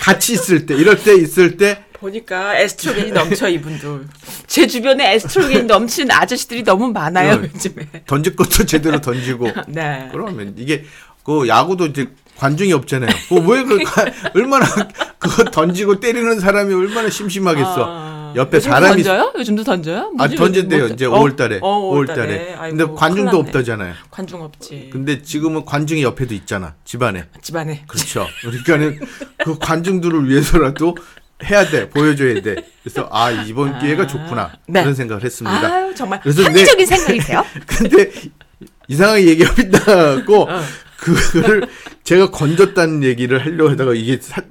같이 있을 때 이럴 때 있을 때 보니까 에스트로겐이 넘쳐 이분들. 제 주변에 에스트로겐이 넘치는 아저씨들이 너무 많아요 네. 요즘에. 던질 것도 제대로 던지고 네. 그러면 이게 그 야구도 이제 관중이 없잖아요. 왜그 얼마나 그거 던지고 때리는 사람이 얼마나 심심하겠어. 아, 옆에 요즘도 사람이 던져요? 요즘도 던져요? 아 뭐지? 던진대요 요즘 이제 뭐- 5월달에 어, 5월달에. 아이고, 근데 관중도 큰일 났네. 없다잖아요. 관중 없지. 근데 지금은 관중이 옆에도 있잖아 집안에. 집안에. 그렇죠. 그러니까는 그 관중들을 위해서라도 해야 돼 보여줘야 돼. 그래서 아 이번 기회가 좋구나 네. 그런 생각을 했습니다. 아유 정말 그래서 내- 합리적인 생각이세요? 근데 이상하게 얘기하다고 어. 그거를 제가 건졌다는 얘기를 하려고 하다가 이게 사-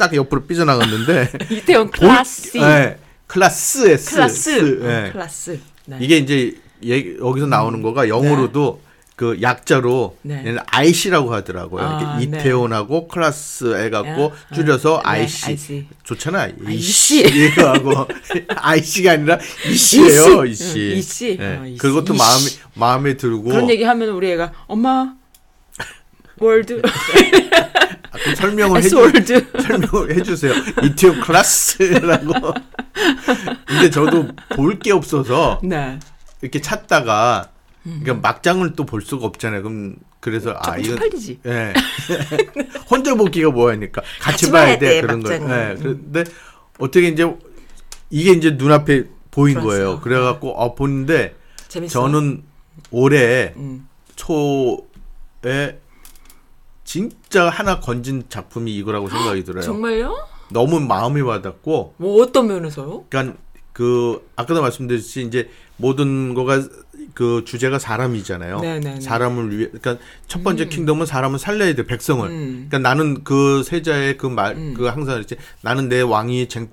싹 옆으로 삐져나갔는데 이태원 볼- 클라스. 예, 클라스 S 클라스. 어, 클라스. 네. 이게 이제 얘기- 여기서 나오는 거가 영어로도 그 약자로 네. IC라고 하더라고요. 아, 네. 이태원하고 클라스 해갖고 아, 줄여서 네, IC. IC. 좋잖아. IC. 이거하고 IC가 아니라 이씨예요. 이씨. 이씨. 어, 이씨. 그것도. 마음에 마음에 들고 그런 얘기 하면 우리 애가 엄마 word 아, 그럼 설명을 해주 설명을 해주세요. 이태원 클라스라고. 근데 저도 볼 게 없어서 네. 이렇게 찾다가 그러니까 막장을 또 볼 수가 없잖아요. 그럼 그래서 아 조금 이건 쪽팔리지. 예 혼자 보기가 뭐하니까 같이, 같이 봐야 돼 돼, 그런 거. 예. 그런데 어떻게 이제 이게 이제 눈앞에 보인 그래서. 거예요. 그래갖고 어 보는데 재밌어. 저는 올해 음. 초에 진짜 하나 건진 작품이 이거라고 생각이 들어요. 정말요? 너무 마음이 와닿고 뭐 어떤 면에서요? 그러니까 그 아까도 말씀드렸듯이 이제 모든 거가 그 주제가 사람이잖아요. 네네네. 사람을 위해 그러니까 첫 번째 킹덤은 사람을 살려야 돼 백성을. 음. 그러니까 나는 그 세자의 그 말그 항상 이제 나는 내 왕이 쟁,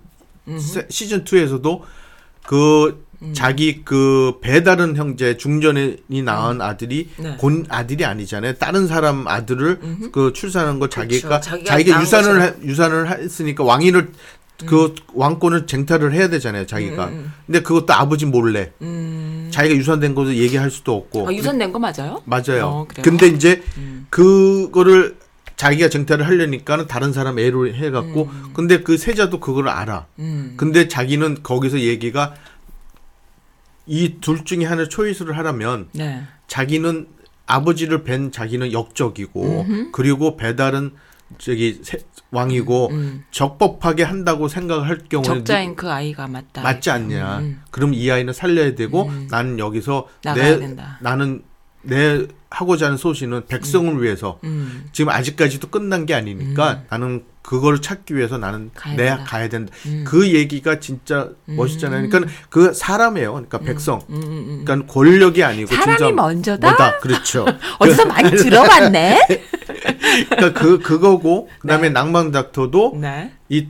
세- 시즌 2에서도 그 음. 자기 그 배다른 형제 중전이 낳은 아들이 네. 본 아들이 아니잖아요. 다른 사람 아들을 그 출산한 거 자기가 그렇죠. 자기가 유산을. 음. 해- 유산을 했으니까 왕위를 그 왕권을 쟁탈을 해야 되잖아요. 자기가. 근데 그것도 아버지 몰래. 자기가 유산된 것을 얘기할 수도 없고. 아, 유산 낸거 맞아요? 맞아요. 어? 근데 이제 그거를 자기가 쟁탈을 하려니까는 다른 사람 애로 해갖고 근데 그 세자도 그걸 알아. 음. 근데 자기는 거기서 얘기가 이 둘 중에 하나를 초이스를 하라면 네. 자기는 아버지를 뵌 자기는 역적이고 그리고 배달은 저기 세- 왕이고 적법하게 한다고 생각을 할 경우는 음, 적자인 그 아이가 맞다. 맞지 않냐. 음, 그럼 이 아이는 살려야 되고 나는 여기서 내 된다. 나는 내 하고자 하는 소신은 백성을 위해서 음. 지금 아직까지도 끝난 게 아니니까 나는 그거를 찾기 위해서 나는 가야 내가 된다. 가야 된다. 음. 그 얘기가 진짜 멋있잖아요. 그러니까 그 사람이에요. 그러니까 백성. 음, 음, 음. 그러니까 권력이 아니고 사람이 먼저다? 뭐다. 그렇죠. 어디서 많이 들어봤네. 그러니까 그 그거고 그다음에 낭만 닥터도 네. 이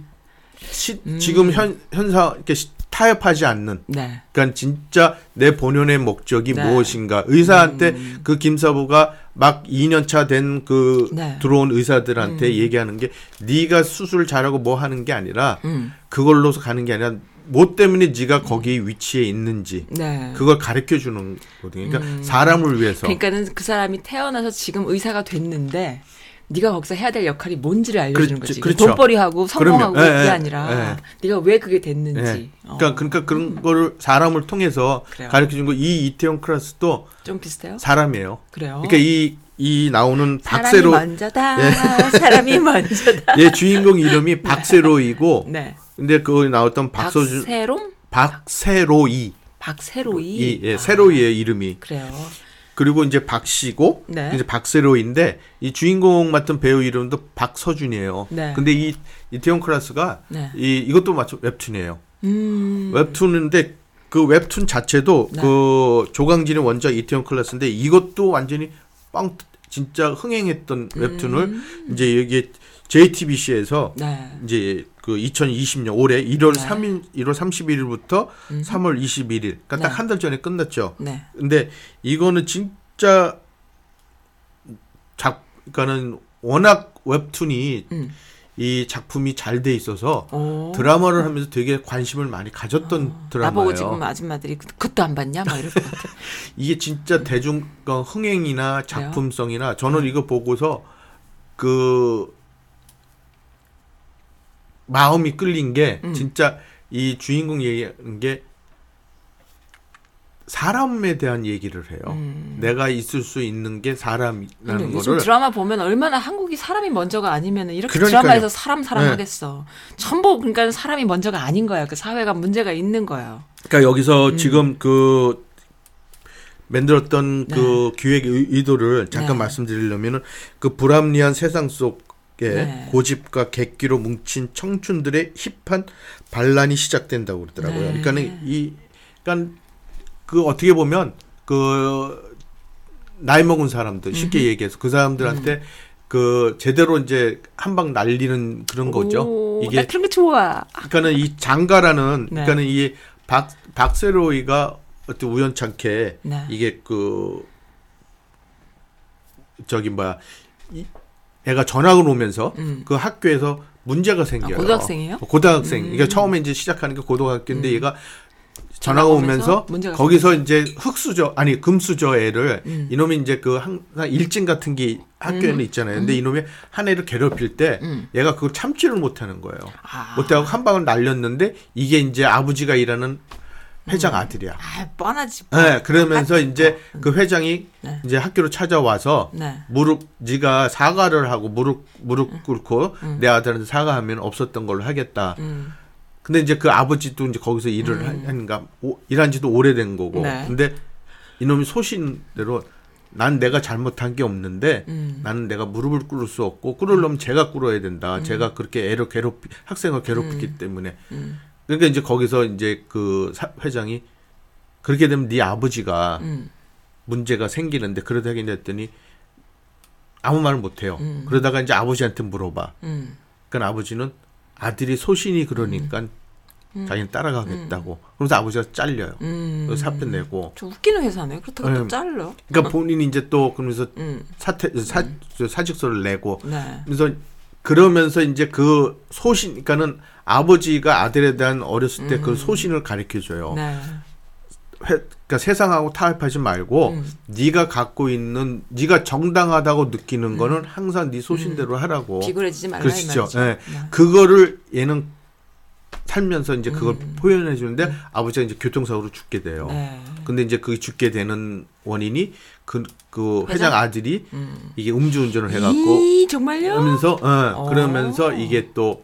시, 지금 현 현상 이렇게 시- 타협하지 않는 네. 그러니까 진짜 내 본연의 목적이 네. 무엇인가 의사한테 그 김사부가 막 2년 차 된그 네. 들어온 의사들한테 얘기하는 게 네가 수술 잘하고 뭐 하는 게 아니라 음. 그걸로서 가는 게 아니라 뭐 때문에 네가 거기 위치에 있는지 네. 그걸 가르쳐 주는 거거든요. 그러니까 사람을 위해서 그러니까는 그 사람이 태어나서 지금 의사가 됐는데 네가 거기서 해야 될 역할이 뭔지를 알려주는 그렇지, 거지. 그렇죠. 돈벌이하고 성공하고 그러면, 예, 그게 예, 아니라 예. 네가 왜 그게 됐는지. 예. 어. 그러니까 그러니까 그런 거를 사람을 통해서. 가르쳐 준 거 이 이태원 클래스도 좀 비슷해요? 사람이에요. 그래요. 그러니까 이이 나오는 사람이 박세로 먼저다. 예. 사람이 먼저다. 얘 주인공 이름이 박세로이고 네. 근데 그 나왔던 박서준 박세롬? 박세로이 박세로이. 이 예, 아, 세로이의 이름이 그래요. 그리고 이제 박씨고 네. 이제 박세로인데 이 주인공 맡은 배우 이름도 박서준이에요. 네. 근데 이 이태원 클래스가 네. 이 이것도 마찬 웹툰이에요. 음. 웹툰인데 그 웹툰 자체도 네. 그 조강진의 원작 이태원 클래스인데 이것도 완전히 빵 진짜 흥행했던 웹툰을 이제 여기 JTBC에서 음. 네. 이제 그 2020년 올해 1월 네. 3일 1월 31일부터 3월 21일 그러니까 네. 딱한 달 전에 끝났죠. 네. 근데 이거는 진짜 작 그러니까는 워낙 웹툰이 음. 이 작품이 잘 돼 있어서 오. 드라마를 하면서 되게 관심을 많이 가졌던 드라마예요. 나보고 지금 아줌마들이 그- 그것도 안 봤냐? 막 이럴 것 같아. 이게 진짜 대중 어, 흥행이나 작품성이나 저는 이거 보고서 그 마음이 끌린 게 음. 진짜 이 주인공 얘기하는 게 사람에 대한 얘기를 해요. 내가 있을 수 있는 게 사람이라는 음. 거를 드라마 보면 얼마나 한국이 사람이 먼저가 아니면 이렇게 그러니까요. 드라마에서 사람 사람 네. 하겠어. 전부 그러니까 사람이 먼저가 아닌 거야. 그 사회가 문제가 있는 거예요. 그러니까 여기서 음. 지금 그 만들었던 그 기획 의- 의도를 잠깐 네. 말씀드리려면은 그 불합리한 세상 속에 네. 고집과 객기로 뭉친 청춘들의 힙한 반란이 시작된다고 그러더라고요. 네. 그러니까는 이 그러니까 그 어떻게 보면 그 나이 먹은 사람들 쉽게 얘기해서 그 사람들한테 그 제대로 이제 한 방 날리는 그런 거죠. 오, 나 이게 그런 거 좋아. 그러니까는 이 장가라는 네. 그러니까는 이 박 박세로이가 어떤 우연찮게 네. 이게 그 저기 뭐야 이 애가 전학을 오면서 음. 그 학교에서 문제가 생겨요. 아, 고등학생이에요? 음. 어, 고등학생. 그러니까 처음에 이제 시작하는 게 고등학교인데 얘가 전화가 오면서 오면서 거기서 이제 흙수저 아니 금수저 애를 음. 이놈이 이제 그 항상 일진 같은 게 학교에는 있잖아요. 근데 이놈이 한 애를 괴롭힐 때 음. 얘가 그걸 참지를 못하는 거예요. 아. 못하고 한 방을 날렸는데 이게 이제 아버지가 일하는 회장 아들이야. 아, 뻔하지. 네, 그러면서 이제 그 회장이 네. 이제 학교로 찾아와서 네. 무릎 네가 사과를 하고 무릎 무릎 꿇고 내 아들한테 사과하면 없었던 걸로 하겠다. 음. 근데 이제 그 아버지도 이제 거기서 일을 하니까 오- 일한 지도 오래된 거고. 네. 근데 이놈이 소신대로 난 내가 잘못한 게 없는데 음. 나는 내가 무릎을 꿇을 수 없고 꿇으려면 제가 꿇어야 된다. 제가 그렇게 애를 괴롭히 학생을 괴롭히기 때문에. 그러니까 이제 거기서 이제 그 사- 회장이 그렇게 되면 네 아버지가 음. 문제가 생기는데 그러다 하긴 했더니 아무 말을 못 해요. 음. 그러다가 이제 아버지한테 물어봐. 음. 그러니까 아버지는 아들이 소신이 그러니까 자기는 따라가겠다고. 그러면서 아버지가 잘려요. 음. 그래서 사표 내고. 저 웃기는 회사네. 그렇다고 또 음. 잘려. 그러니까 본인이 이제 또 그러면서 음. 사퇴 사, 저 사직서를 내고 네. 그래서 그러면서 이제 그 소신 그러니까는 아버지가 아들에 대한 어렸을 때그 소신을 가르쳐 줘요. 음. 네. 회- 그러니까 세상하고 타협하지 말고 음. 네가 갖고 있는 네가 정당하다고 느끼는 거는 항상 네 소신대로 하라고. 음. 비굴해지지 말라 이 그렇죠. 말이죠. 예. 네. 그거를 얘는 살면서 이제 그걸 음. 표현해 주는데 아버지가 이제 교통사고로 죽게 돼요. 네. 근데 이제 그 죽게 되는 원인이 그, 그 회장, 회장? 아들이 음. 이게 음주운전을 해갖고 이 정말요? 하면서 어, 어. 그러면서 이게 또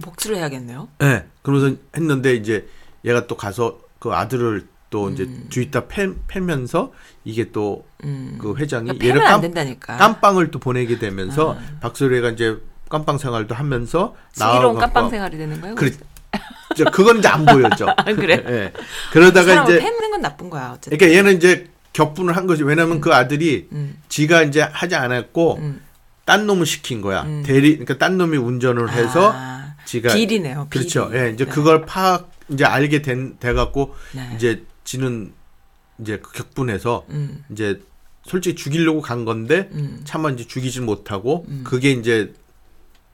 복수를 해야겠네요. 예. 그러면서 했는데 이제 얘가 또 가서 그 아들을 또 이제 음. 뒤따 패, 패면서 이게 또그 회장이 그러니까 얘를 깜, 된다니까. 깜빵을 또 보내게 되면서 아. 박소리가 이제 깜빵 생활도 하면서 나와갖고 깜빵 생활이 되는 거예요? 그 래. 저 그건 이제 안 보여져. 아, 그래? 예. 그러다가 사람을 이제 패는 건 나쁜 거야. 어쨌든. 그러니까 얘는 이제 격분을 한 거지. 왜냐면 그 아들이 음. 지가 이제 하지 않았고 음. 딴 놈을 시킨 거야. 음. 대리 그러니까 딴 놈이 운전을 해서 아, 지가 비리네요. 비리. 그렇죠. 예, 이제 네. 그걸 파악 이제 알게 된 돼 갖고 네. 이제 지는 이제 그 격분해서 음. 이제 솔직히 죽이려고 간 건데 음. 차마 이제 죽이질 못하고 음. 그게 이제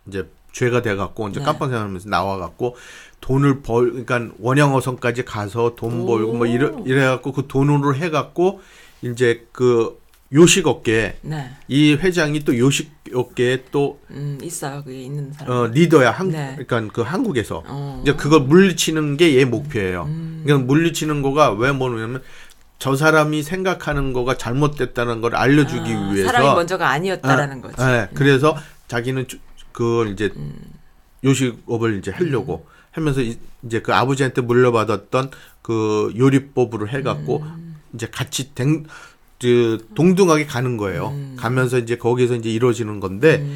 이제 죄가 돼 갖고 이제 네. 깜빵 생활하면서 나와 갖고 돈을 벌 그러니까 원양어선까지 가서 돈 오. 벌고 뭐 이래 이래 갖고 그 돈으로 해 갖고 이제 그 요식업계 네. 이 회장이 또 요식업계에 또 음, 있어요. 그게 있는 사람. 어, 리더야 한 네. 그러니까 그 한국에서 어. 이제 그걸 물리치는 게 얘 목표예요. 음. 그러니까 물리치는 거가 왜 뭐냐면 저 사람이 생각하는 거가 잘못됐다는 걸 알려주기 아, 위해서 사람이 먼저가 아니었다라는 아, 거지. 네, 그래서 자기는 주- 그걸 이제 음. 요식업을 이제 하려고 하면서 이- 이제 그 아버지한테 물려받았던 그 요리법으로 해갖고 음. 이제 같이 댕, 그 동등하게 가는 거예요. 음. 가면서 이제 거기서 이제 이루어지는 건데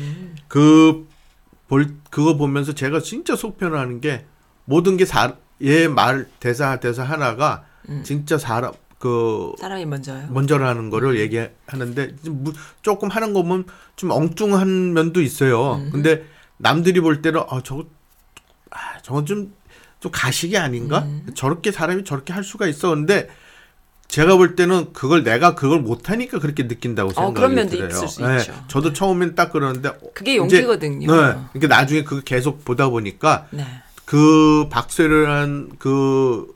그볼 그거 보면서 제가 진짜 속편하는 게 모든 게얘말 대사 대사 하나가 음. 진짜 사람 그 사람이 먼저요. 먼저라는 거를 얘기하는데 좀 무- 조금 하는 거 보면 좀 엉뚱한 면도 있어요. 음. 근데 남들이 볼 때는 아 저거 아 저건 좀 좀 가식이 아닌가? 음. 저렇게 사람이 저렇게 할 수가 있어. 근데 제가 볼 때는 그걸 내가 그걸 못하니까 그렇게 느낀다고 생각이 어, 그런 면도 들어요. 있을 수 네, 있죠. 저도 처음엔 딱 그러는데 어, 그게 이제- 용기거든요. 네. 그러니까 나중에 그거 계속 보다 보니까 네. 그 박세라는 그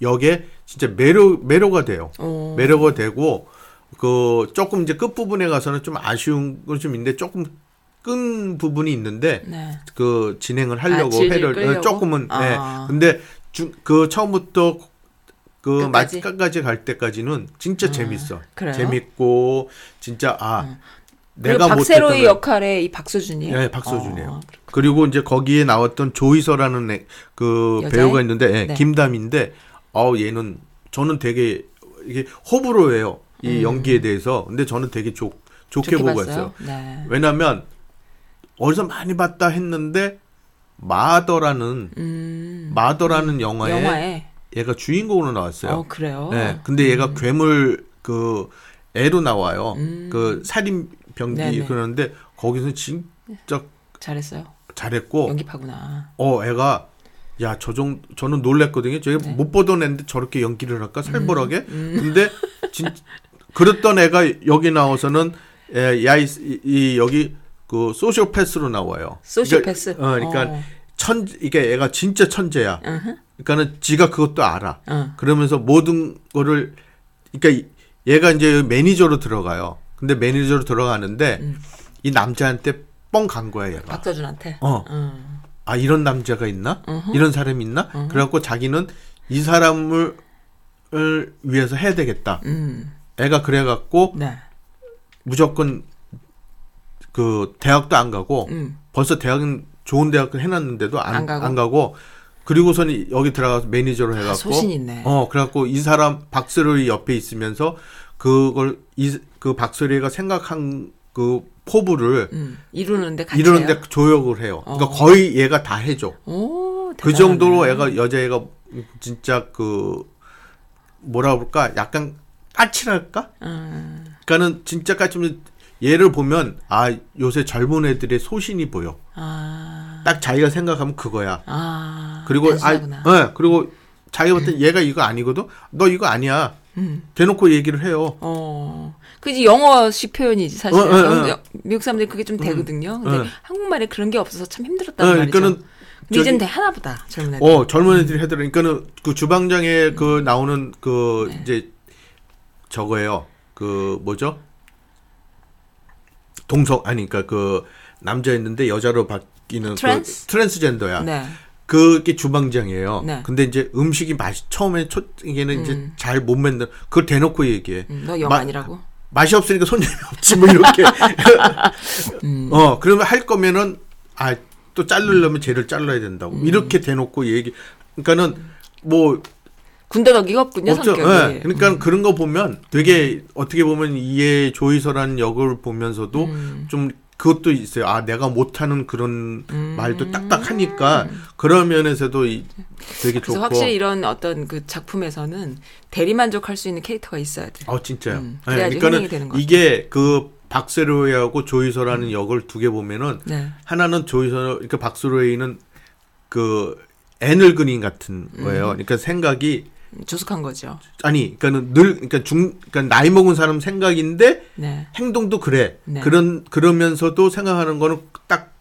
역에 진짜 매료 매료가 돼요. 어. 매료가 되고 그 조금 이제 끝 부분에 가서는 좀 아쉬운 건 좀 있는데 조금 끈 부분이 있는데 네. 그 진행을 하려고 아, 회를 끌려고? 조금은 아. 네. 근데 주, 그 처음부터 그? 마지막까지 갈 때까지는 진짜 재밌어. 그래요? 재밌고 진짜 아 그리고 내가 박세로의 역할에 이 박소준이에요. 네, 박서준이에요. 어, 그리고 이제 거기에 나왔던 조이서라는 애- 그 여자애? 배우가 있는데 예, 네. 김담인데 어 얘는 저는 되게 이게 호불호 해요. 이 연기에 대해서. 근데 저는 되게 좋 좋게, 음. 좋게 보고 봤어요. 있어요. 네. 왜냐면 어디서 많이 봤다 했는데 마더라는 음. 마더라는 영화에, 영화에. 얘가 주인공으로 나왔어요. 어 그래요. 네. 근데 얘가 괴물 그 애로 나와요. 음. 그 살인 병기. 그러는데 거기서 진짜 잘했어요. 잘했고 연기파구나. 어, 애가 야, 저 정도 저는 놀랬거든요. 제가 네. 못 보던 애인데 저렇게 연기를 할까? 살벌하게. 음. 근데 진 그랬던 애가 여기 나와서는 에, 야, 이, 이 여기 그 소시오패스로 나와요. 소시오패스? 그러니까, 어, 그러니까 어. 천 이게 애가 진짜 천재야. 으흠. 그러니까는 지가 그것도 알아. 어. 그러면서 모든 거를 그러니까 이- 얘가 이제 매니저로 들어가요. 근데 매니저로 들어가는데 음. 이 남자한테 뻥 간 거야, 얘가. 박서준한테. 어. 음. 아 이런 남자가 있나? 어허. 이런 사람이 있나? 그래갖고 자기는 이 사람을 을 위해서 해야 되겠다. 음. 애가 그래갖고 네. 무조건 그 대학도 안 가고 음. 벌써 대학은 좋은 대학을 해놨는데도 안, 안 가고? 안 가고 그리고선 여기 들어가서 매니저로 해갖고 아, 소신 있네. 어 그래갖고 이 사람 박세로이 옆에 있으면서 그걸 이 그 박세로이가 생각한 그 포부를 음. 이루는데 같이 이러는데 해요? 조역을 해요. 그러니까 어. 거의 얘가 다 해줘. 오, 어, 그 정도로 애가 여자애가 진짜 그 뭐라 그럴까 약간 까칠할까? 음. 그러니까는 진짜 까칠면 얘를 보면 아 요새 젊은 애들의 소신이 보여. 아, 딱 자기가 생각하면 그거야. 아. 그리고 아, 단순하구나. 예, 그리고 자기가 볼때 얘가 이거 아니거든. 너 이거 아니야. 음. 대놓고 얘기를 해요. 어. 그지 영어식 표현이지 사실. 어, 어, 어. 영- 미국 사람들이 그게 좀 되거든요. 근데 어. 한국말에 그런 게 없어서 참 예, 힘들었다는 말이죠. 그러니까는 이젠 돼 하나 보다 젊은 애들. 어 젊은 애들이 해더라. 그러니까는 그 주방장에 그 나오는 그 네. 이제 저거예요. 그 뭐죠? 동성 아니 그러니까 그 남자였는데 여자로 바뀌는 트랜스? 그 트랜스젠더야. 네. 그게 주방장이에요. 네. 근데 이제 음식이 맛이 처음에 초 이게는 이제 음. 잘못 만든 그걸 대놓고 얘기해. 음, 너영 마- 아니라고? 맛이 없으니까 손님이 없지 뭐 이렇게. 음. 어 그러면 할 거면은 아또 자르려면 쟤를 잘라야 된다고 음. 이렇게 대놓고 얘기. 그러니까는 뭐 군더더기가 없군요 없죠. 성격이. 음. 예. 그러니까 그런 거 보면 되게 어떻게 보면 이해 조이서라는 역을 보면서도 음. 좀 그것도 있어요. 아 내가 못하는 그런 음. 말도 딱딱하니까 그런 면에서도 이- 되게 그래서 좋고. 확실히 이런 어떤 그 작품에서는 대리만족할 수 있는 캐릭터가 있어야 돼. 어 진짜요. 음, 예, 그래야지 그러니까는 이게 그 박세로이하고 조이서라는 역을 두 개 보면은 네. 하나는 조이서 그러니까 박세로이는 그 애늙은이 같은 음. 거예요. 그러니까 생각이 조숙한 거죠. 아니 그러니까는 늘 그러니까 중 그러니까 나이 먹은 사람 생각인데 네. 행동도 그래. 네. 그런 그러면서도 생각하는 거는 딱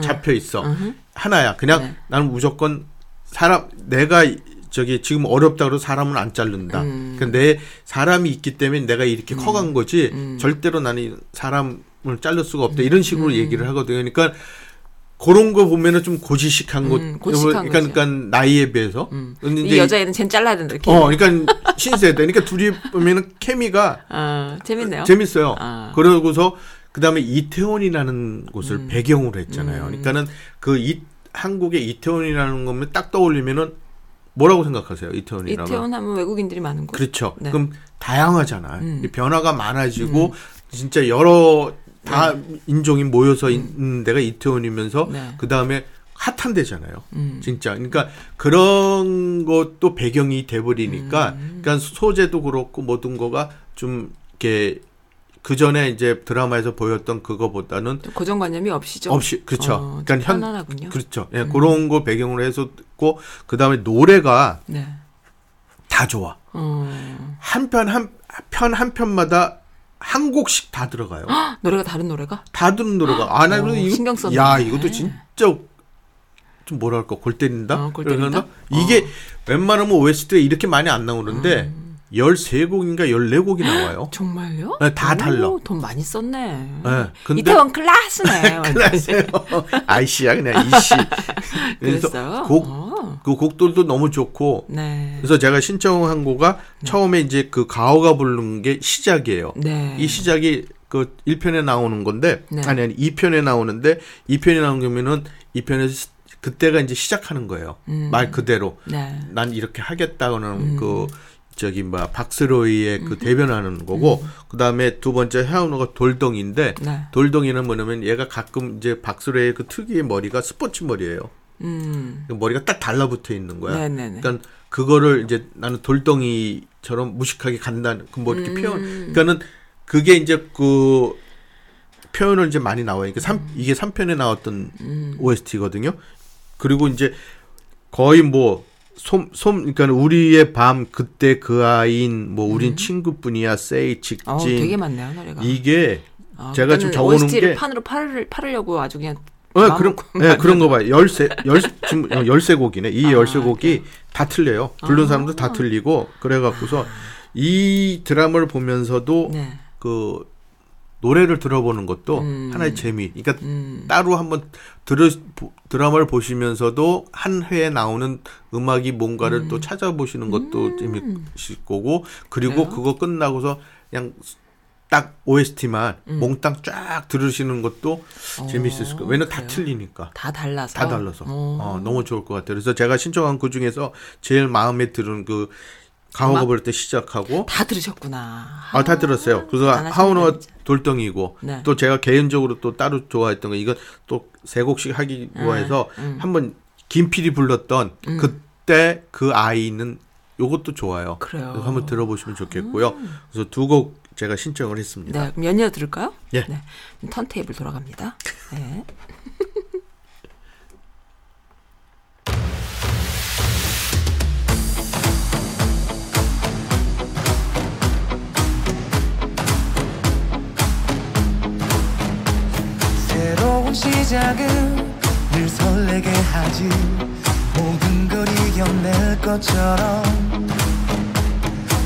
잡혀 있어. 음흠. 하나야. 그냥 네. 나는 무조건 사람 내가 이- 저기 지금 어렵다 그래서 사람은 안 자른다. 음. 그러니까 내 사람이 있기 때문에 내가 이렇게 커간 거지. 음. 절대로 나는 사람을 자를 수가 없다. 이런 식으로 얘기를 하거든요. 그러니까 그런 거 보면은 좀 고지식한 것. 음, 고지식한 그러니까. 그러니까 나이에 비해서. 음. 근데 이 여자애는 쟨 잘라야 된다 이렇게. 어, 그러니까 신세대. 그러니까 둘이 보면은 케미가 아, 재밌네요. 재밌어요. 아. 그러고서 그다음에 이태원이라는 곳을 음. 배경으로 했잖아요. 그러니까는 그 이, 한국의 이태원이라는 거면 딱 떠올리면은 뭐라고 생각하세요? 이태원이라면. 이태원 하면 외국인들이 많은 곳. 그렇죠. 네. 그럼 다양하잖아. 음. 이 변화가 많아지고 진짜 여러 다 인종이 모여서 있는 데가 이태원이면서 네. 그다음에 핫한 데잖아요. 음. 진짜. 그러니까 그런 것도 배경이 돼 버리니까 음. 그러니까 소재도 그렇고 모든 거가 좀 이렇게 그 전에 이제 드라마에서 보였던 그거보다는 좀 고정관념이 없이 좀. 없이 그렇죠. 어, 좀 그러니까 현 편안하군요. 음. 그렇죠. 예, 그런 거 배경으로 해서 듣고 그 다음에 노래가 네. 다 좋아. 어. 한편 한 편 한 편마다 한 곡씩 다 들어가요. 노래가 다른 노래가? 다 듣는 노래가 아 나 어, 그래서 이거 신경 썼네. 야 이것도 진짜 좀 뭐랄까 골 때린다. 어, 골 때린다? 그러나 이게 웬만하면 OST가 이렇게 많이 안 나오는데 음. 13곡인가 14곡이 나와요. 정말요? 네, 다 오, 달라. 돈 많이 썼네. 네, 근데- 이태원 클라스네. 클라스요. 아이씨야 그냥 이씨. 그래서? 곡, 어. 그 곡들도 너무 좋고 네. 그래서 제가 신청한 거가 처음에 이제 그 가오가 부른 게 시작이에요. 네. 이 시작이 그 1편에 나오는 건데 네. 아니 아니 2편에 나오는데 2편에 나온 거면은 2편에서 그때가 이제 시작하는 거예요. 음. 말 그대로 네. 난 이렇게 하겠다고는 음. 그 저기 뭐 박스로이의 그 대변하는 거고 그다음에 두 번째 해운호가 돌덩이인데 네. 돌덩이는 뭐냐면 얘가 가끔 이제 박스로이의 그 특유의 머리가 스포츠 머리예요. 음. 그 머리가 딱 달라붙어 있는 거야. 네네네. 그러니까 그거를 이제 나는 돌덩이처럼 무식하게 간다는 그뭐 이렇게 음. 표현. 그러니까는 그게 이제 그 표현을 이제 많이 나와요. 이게 삼 이게 3편에 나왔던 음. OST거든요. 그리고 이제 거의 뭐 솜, 솜, 그러니까 우리의 밤, 그때 그 아이인, 뭐, 우린 친구뿐이야, 세이, 직진. 어, 되게 많네요, 노래가. 이게, 아, 제가 지금 적어놓은 게- 판으로 팔, 팔으려고 아주 그냥 어, 마음 그런, 예, 그런 거 봐요. 열세, 열, 지금 어, 열세 곡이네. 이 아, 열세 곡이 다 틀려요. 부른 사람도 다 틀리고, 그래갖고서 이 드라마를 보면서도 네. 그 노래를 들어보는 것도 음. 하나의 재미. 그러니까 음. 따로 한번 들으, 보- 드라마를 보시면서도 한 회에 나오는 음악이 뭔가를 음. 또 찾아보시는 것도 재밌을 거고, 그리고 그래요? 그거 끝나고서 그냥 딱 OST만 음. 몽땅 쫙 들으시는 것도 재밌을 거예요. 왜냐면 다 그래요? 틀리니까. 다 달라서. 다 달라서. 어. 어, 너무 좋을 것 같아요. 그래서 제가 신청한 그 중에서 제일 마음에 드는 그 부를 때 시작하고 다 들으셨구나. 아, 다 들었어요. 그래서 안 하시면 하우너가 되죠. 돌덩이고 네. 또 제가 개인적으로 또 따로 좋아했던 거 이건 또 세 곡씩 하기 좋아해서 음. 한번 김필이 불렀던 그때 그 아이는 요것도 좋아요. 그래요. 그래서 한번 들어보시면 좋겠고요. 그래서 두 곡 제가 신청을 했습니다. 네, 그럼 연이어 들을까요? 예. 네. 턴테이블 돌아갑니다. 네. 시작은 늘 설레게 하지. 모든 걸 이겨낼 것처럼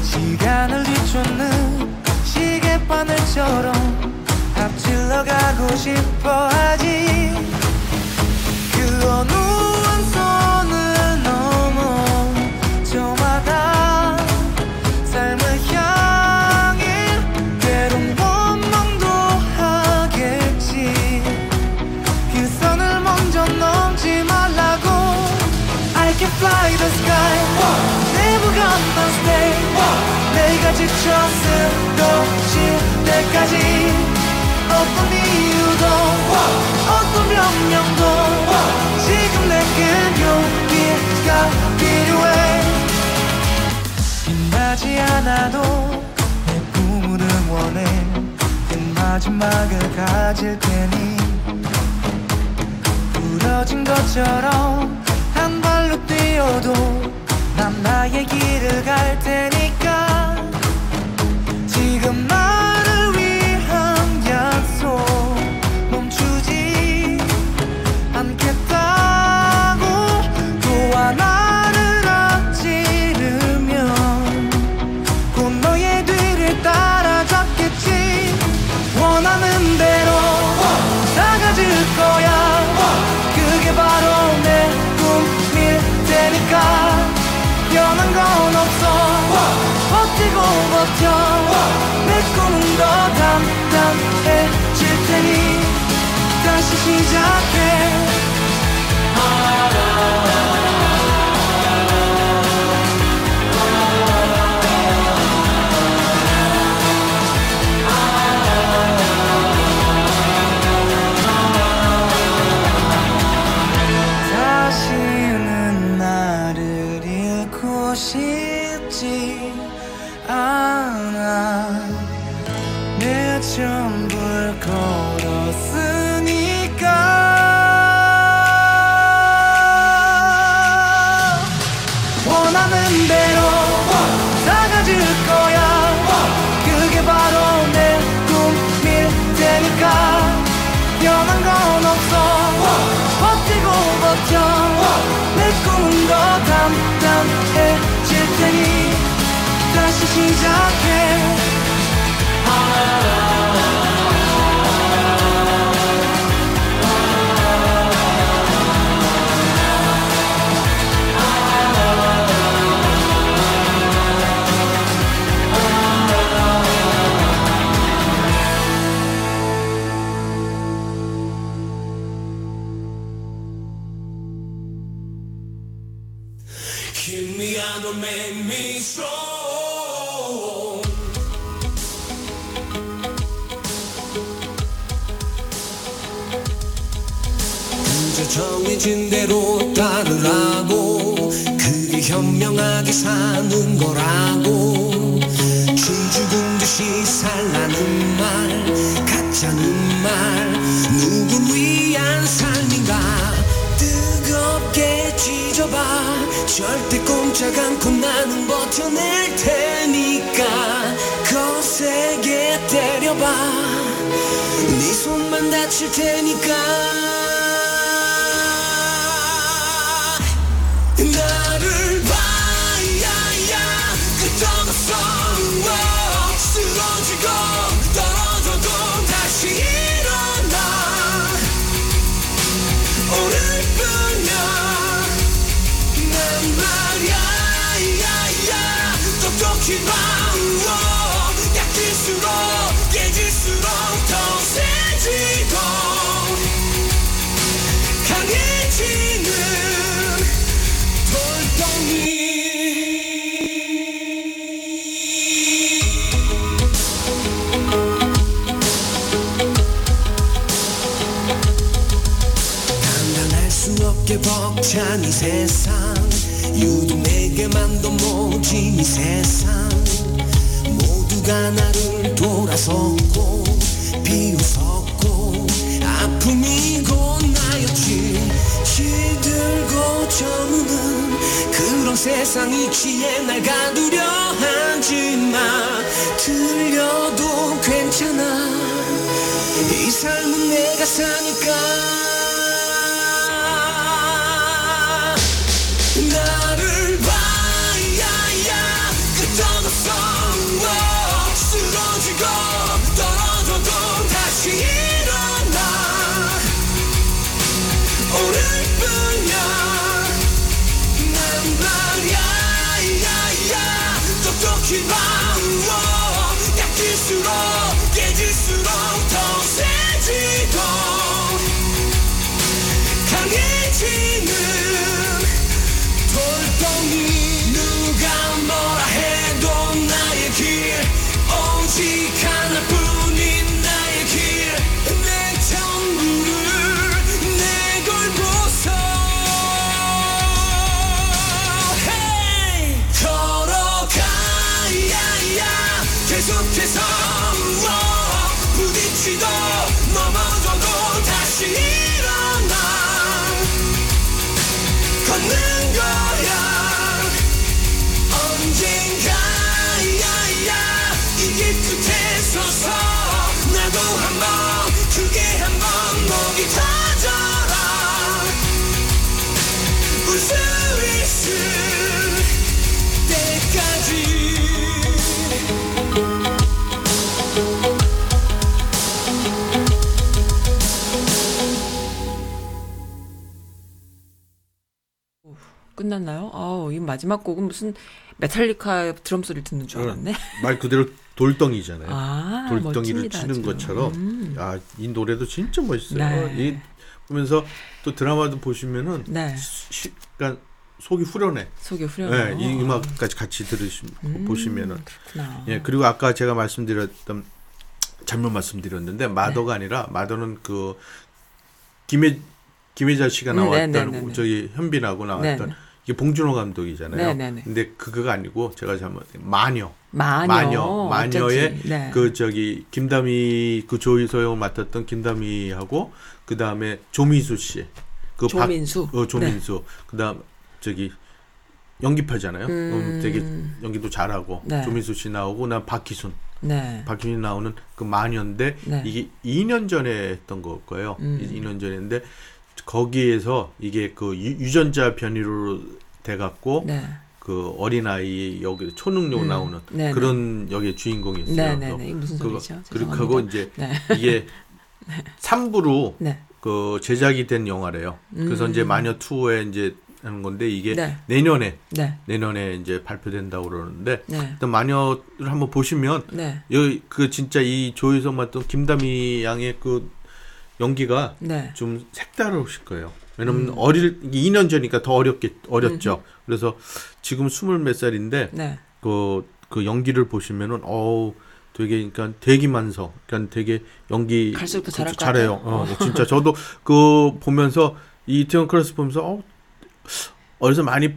시간을 뒤쫓는 시계바늘처럼 앞질러 가고 싶어 하지. 그 어느 지쳐 쓰러질 때까지. 어떤 이유도 어떤 명령도 지금 내겐 용기가 필요해. 빛나지 않아도 내 꿈을 응원해. 그 마지막을 가질 테니. 부러진 것처럼 한 발로 뛰어도 난 나의 길을 갈 테니까 지금 나 버티고 버텨. 내 꿈은 더 단단해질 테니 다시 시작해 걷는 거야. 언젠가 야야. 이길 끝에 서서 끝났나요? 아우, 이 마지막 곡은 무슨 메탈리카 드럼 소리 듣는 줄 알았네. 말 그대로 돌덩이잖아요. 아, 돌덩이를 멋집니다, 치는 아주. 것처럼 음. 아, 이 노래도 진짜 멋있어요. 네. 이 보면서 또 드라마도 보시면은 네. 시, 그러니까 속이 후련해. 속이 후련해요. 네, 이 음악까지 같이 들으시면 음, 보시면은 그렇구나. 예 그리고 아까 제가 말씀드렸던 잘못 말씀드렸는데 마더가 아니라 마더는 그 김혜 김혜자 씨가 네. 음, 나왔던 네, 네, 네, 네. 저기 현빈하고 나왔던 네, 네. 이게 봉준호 감독이잖아요. 네, 네, 네. 근데 그거가 아니고 제가 잘못 마녀. 마녀. 마녀, 마녀의 어쩐지. 네. 그 저기 김다미 그 조이소영을 맡았던 김다미하고 그 다음에 조미수 씨, 그 조민수. 박, 어, 조민수, 그다음 저기 연기파잖아요. 음, 되게 연기도 잘하고 네. 조민수 씨 나오고 나 박희순, 네. 박희순 나오는 그 마녀인데 네. 이게 2년 전에 했던 거고요. 음. 2년 전인데 거기에서 이게 그 유- 유전자 변이로 돼갖고 네. 그 어린아이 여기 초능력 음. 나오는 네네. 그런 여기 주인공이 있어요. 네네네. 그거- 이게 무슨 그거- 소리죠? 그리고. 그거 이제 네. 이게 3부로 네. 그 제작이 된 영화래요. 그래서 음. 이제 마녀 2에 이제 하는 건데 이게 네. 내년에 네. 내년에 이제 발표된다고 그러는데 네. 일단 마녀를 한번 보시면 네. 여기 그 진짜 이 조희성 맡던 김다미 양의 그 연기가 네. 좀 색다르실 거예요. 왜냐면 음. 어릴 이게 2년 전이니까 더 어렵게 어렸죠. 그래서 지금 스물 몇 살인데 네. 그, 그 연기를 보시면은 어우 되게 그러니까 대기만성 그러니까 되게 연기 갈수록 잘할 것 잘해요. 같아요. 어, 진짜 저도 그 보면서 이 이태원 클래스 보면서 어 어디서 많이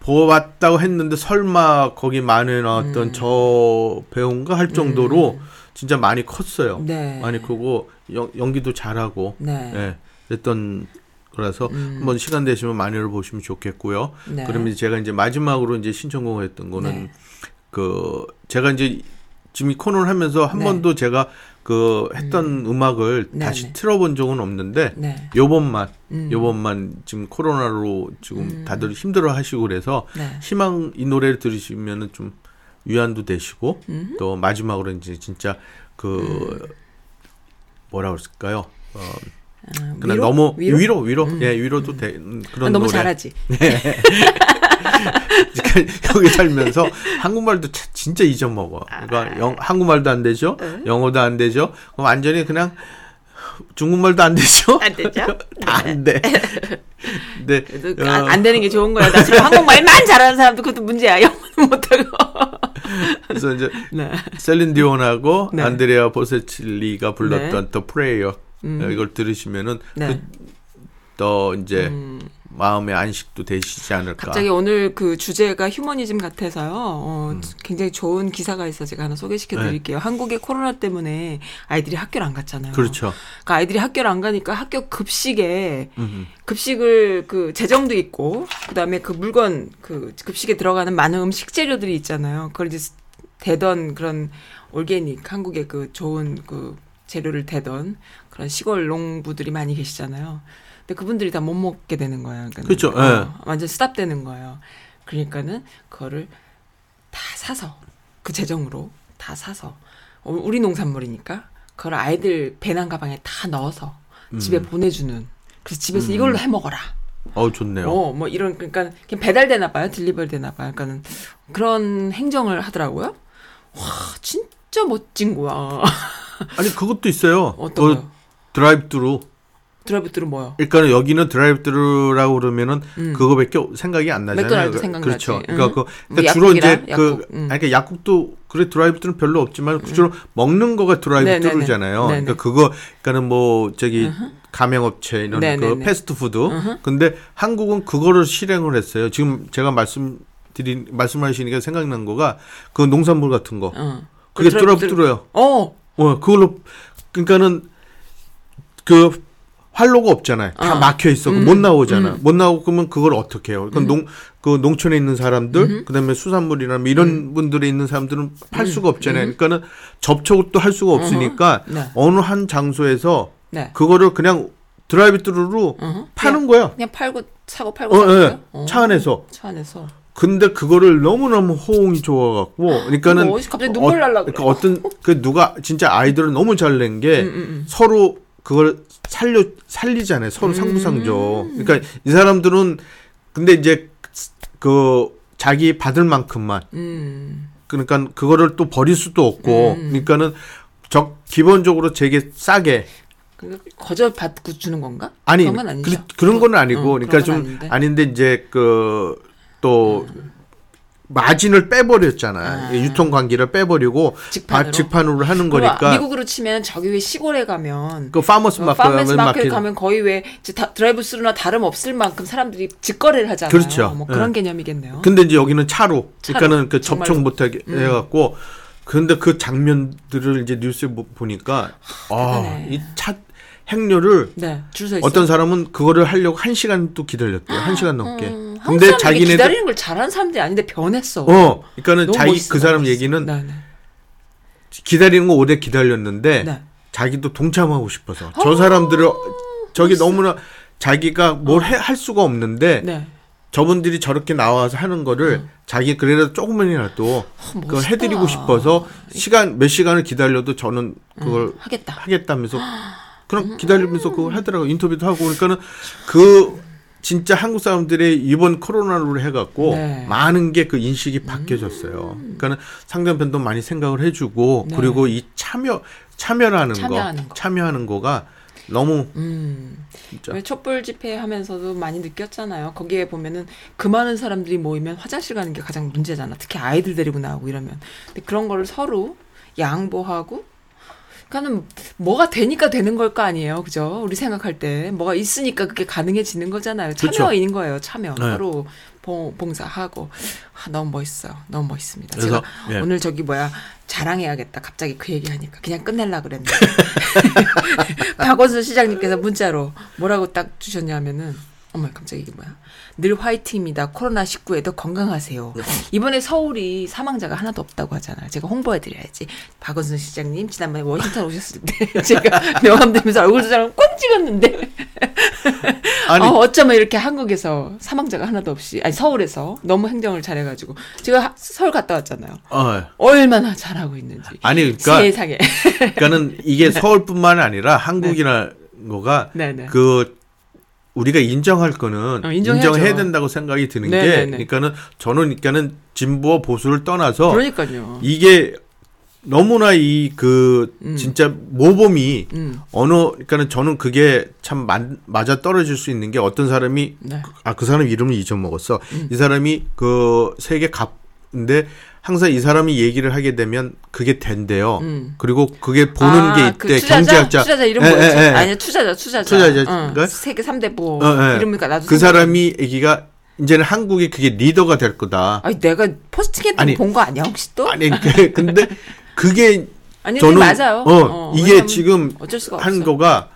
보았다고 했는데 설마 거기 만에 나왔던 음. 저 배우인가 할 정도로 진짜 많이 컸어요. 네. 많이 크고 연, 연기도 잘하고 네. 예, 그랬던 거라서 음. 한번 시간 되시면 마녀를 보시면 좋겠고요. 네. 그러면 제가 이제 마지막으로 이제 신청곡을 했던 거는 네. 그 제가 이제 지금 이 코너를 하면서 한 네. 번도 제가 그 했던 음. 악을 네, 다시 네. 틀어본 적은 없는데 네. 요번만 음. 요번만 지금 코로나로 지금 다들 힘들어 하시고 그래서 네. 희망 이 노래를 들으시면은 좀 위안도 되시고 음. 또 마지막으로 이제 진짜 그 뭐라 그럴까요? 어, 아, 그냥 위로? 너무 위로? 위로 위로, 예 위로도 돼 음, 그런 아, 너무 노래 잘하지. 그러니까 여기 살면서 한국말도 차- 진짜 잊어먹어. 아. 그러니까 영, 한국말도 안 되죠. 네. 영어도 안 되죠. 그럼 완전히 그냥 중국말도 안 되죠. 안 되죠? 다 안 돼. 근데 그래도 어, 안, 안 되는 게 좋은 거야. 나 지금 한국말만 잘하는 사람도 그것도 문제야. 영어는 못하고. 그래서 이제 네. 셀린 디온하고 네. 안드레아 보세칠리가 불렀던 네. The Prayer 음. 이걸 들으시면은 네. 그, 더 이제 음. 마음의 안식도 되시지 않을까. 갑자기 오늘 그 주제가 휴머니즘 같아서요. 어, 굉장히 좋은 기사가 있어 제가 하나 소개시켜 드릴게요. 한국의 코로나 때문에 아이들이 학교를 안 갔잖아요. 그렇죠. 그러니까 아이들이 학교를 안 가니까 학교 급식에 음. 급식을 그 재정도 있고 그다음에 그 물건 그 급식에 들어가는 많은 음식 재료들이 있잖아요. 그걸 이제 대던 그런 올게닉 한국의 그 좋은 그 재료를 대던 그런 시골 농부들이 많이 계시잖아요. 근데 그분들이 다 못 먹게 되는 거예요. 그러니까 그렇죠. 예. 완전 스탑되는 거예요. 그러니까는 그거를 다 사서 그 재정으로 다 사서 어, 우리 농산물이니까 그걸 아이들 배낭 가방에 다 넣어서 집에 음. 보내주는. 그래서 집에서 이걸로 해 먹어라. 어 좋네요. 어, 뭐 이런 그러니까 배달되나 봐요. 딜리버리 되나 봐요. 그러니까는 그런 행정을 하더라고요. 와, 진짜 멋진 거야. 아니 그것도 있어요. 어떤 그? drive-through. drive-through는 뭐요? 그러니까 여기는 drive-through라고 그러면은 그거밖에 생각이 안 나잖아요. 음. 맥도날드 그- 생각나지. 그렇죠. 응. 그러니까, 그, 뭐 그러니까 주로 이제 그 약국, 음. 응. 아니 그러니까 약국도 그래 drive-through는 별로 없지만 주로 먹는 거가 drive-through잖아요. 그러니까 그거 그러니까는 뭐 저기 가맹업체 이런 그 네네네. 패스트푸드. 근데 한국은 그거를 실행을 했어요. 지금 제가 말씀 드린 말씀하시니까 생각난 거가 그 농산물 같은 거. 어. 그게 그 드라이브트루- 드라이브트루예요. 어, 어, 그걸로 그러니까는 그 활로가 없잖아요. 다 어. 막혀 있어. 음, 못 나오잖아. 음. 못 나오고 그러면 그걸 어떻게 해요? 그건 농, 그 농촌에 있는 사람들, 그다음에 수산물이나 뭐 이런 음. 분들이 있는 사람들은 팔 수가 없잖아요. 그러니까는 접촉도 할 수가 없으니까 네. 어느 한 장소에서 네. 그거를 그냥 드라이브트루로 어허. 파는 거야. 그냥 팔고 사고 팔고 어? 어. 차 안에서. 차 안에서. 근데 그거를 너무너무 호응이 좋아갖고, 그러니까는. 어머, 갑자기 눈물 날라 그래. 그러니까 어떤, 그 누가, 진짜 아이들을 너무 잘 낸 게, 음, 음, 음. 서로 그걸 살려, 살리잖아요. 서로 상부상조. 그러니까 이 사람들은, 근데 이제 그, 자기 받을 만큼만. 음. 그러니까 그거를 또 버릴 수도 없고, 음. 그러니까는 적, 기본적으로 되게 싸게. 그 거저 받고 주는 건가? 아니, 그런 건 아니죠. 그, 런건 아니고, 어, 그러니까 좀건 아닌데. 아닌데 이제 그 또 마진을 빼버렸잖아. 아. 유통 관계를 빼버리고 직판으로? 바- 직판으로 하는 거니까. 미국으로 치면 저기 왜 시골에 가면 그 farmers 어, market farmers market 가면 거의 왜 이제 다- drive-through나 다름 없을 만큼 사람들이 직거래를 하잖아요. 그렇죠. 뭐 그런 예. 개념이겠네요. 근데 이제 여기는 차로. 차로. 그러니까는 그. 음. 접촉 못하게 해갖고. 근데 그 장면들을 이제 뉴스에 보- 보니까 아, 대단해. 이차 행료를 네. 어떤 사람은 그거를 하려고 한 시간 또 기다렸대요. 한 시간 넘게. 음, 근데 자기네들 기다리는 걸 잘하는 사람들이 아닌데 변했어. 어, 그러니까는 자기 멋있어, 그 사람 너무 얘기는 멋있어. 네, 네. 기다리는 거 오래 기다렸는데 네. 자기도 동참하고 싶어서 저 사람들을 저기 너무나 자기가 뭘할 수가 없는데 네. 저분들이 저렇게 나와서 하는 거를 자기 그래도 조금만이라도 그걸 멋있다. 해드리고 싶어서 시간 몇 시간을 기다려도 저는 그걸 하겠다. 하겠다면서 그럼 기다리면서 그걸 하더라고 요 인터뷰도 하고 그러니까는 그 진짜 한국 사람들의 이번 코로나로 해갖고 네. 음. 많은 게 그 인식이 바뀌어졌어요. 그러니까는 상대편도 많이 생각을 해주고 네. 그리고 이 참여 참여라는 참여하는 거, 거. 참여하는 거가 너무 음. 진짜 왜 촛불 집회 하면서도 많이 느꼈잖아요. 거기에 보면은 그 많은 사람들이 모이면 화장실 가는 게 가장 문제잖아. 특히 아이들 데리고 나오고 이러면. 근데 그런 거를 서로 양보하고 그러니까는 뭐가 되니까 되는 걸 거 아니에요. 그죠? 우리 생각할 때 뭐가 있으니까 그게 가능해지는 거잖아요. 그쵸. 참여인 거예요. 참여. 네. 서로 봉, 봉사하고 아, 너무 멋있어요. 너무 멋있습니다. 그래서, 제가 예. 오늘 저기 뭐야 자랑해야겠다. 갑자기 그 얘기하니까 그냥 끝낼라 그랬는데 박원순 시장님께서 문자로 뭐라고 딱 주셨냐면은 어머 깜짝이야 이게 뭐야. 늘 화이팅입니다. 코로나 19에도 건강하세요. 이번에 서울이 사망자가 하나도 없다고 하잖아요. 제가 홍보해드려야지. 박원순 시장님 지난번에 워싱턴 오셨을 때 제가 명함 들면서 얼굴 도장을 꼭 찍었는데. 아니. 아, 어쩌면 이렇게 한국에서 사망자가 하나도 없이 아니 서울에서 너무 행정을 잘해가지고. 제가 하- 서울 갔다 왔잖아요. 어, 얼마나 잘하고 있는지. 아니 그러니까 세상에. 그러니까는 이게 서울뿐만 아니라 거가 네, 네. 그 우리가 인정할 거는 어. 인정해야 된다고 생각이 드는 네, 게 네. 그러니까는 저는 그러니까는 진보와 보수를 떠나서 그러니까요 이게 너무나 이 그 진짜 모범이 음. 어느 그러니까는 저는 그게 참 만- 맞아 떨어질 수 있는 게 어떤 사람이 네. 아그 사람 이름을 잊어먹었어 이 사람이 그 세계 갑인데 항상 이 사람이 얘기를 하게 되면 그게 된대요. 음. 그리고 그게 보는 아, 게그 있대. 투자자? 경제학자. 투자자 이름 예, 뭐였지? 예, 예. 아니 투자자 투자자. 투자자인가요? 응. 세계 3대 뭐 어, 예. 이름이니까 나도 그. 사람이 얘기가 이제는 한국이 그게 리더가 될 거다. 아니 내가 아니, 본거 아니야 혹시 또? 아니 그- 근데 그게 아니 저는 맞아요. 어, 어, 이게 지금 어쩔 수가 한 없어. 거가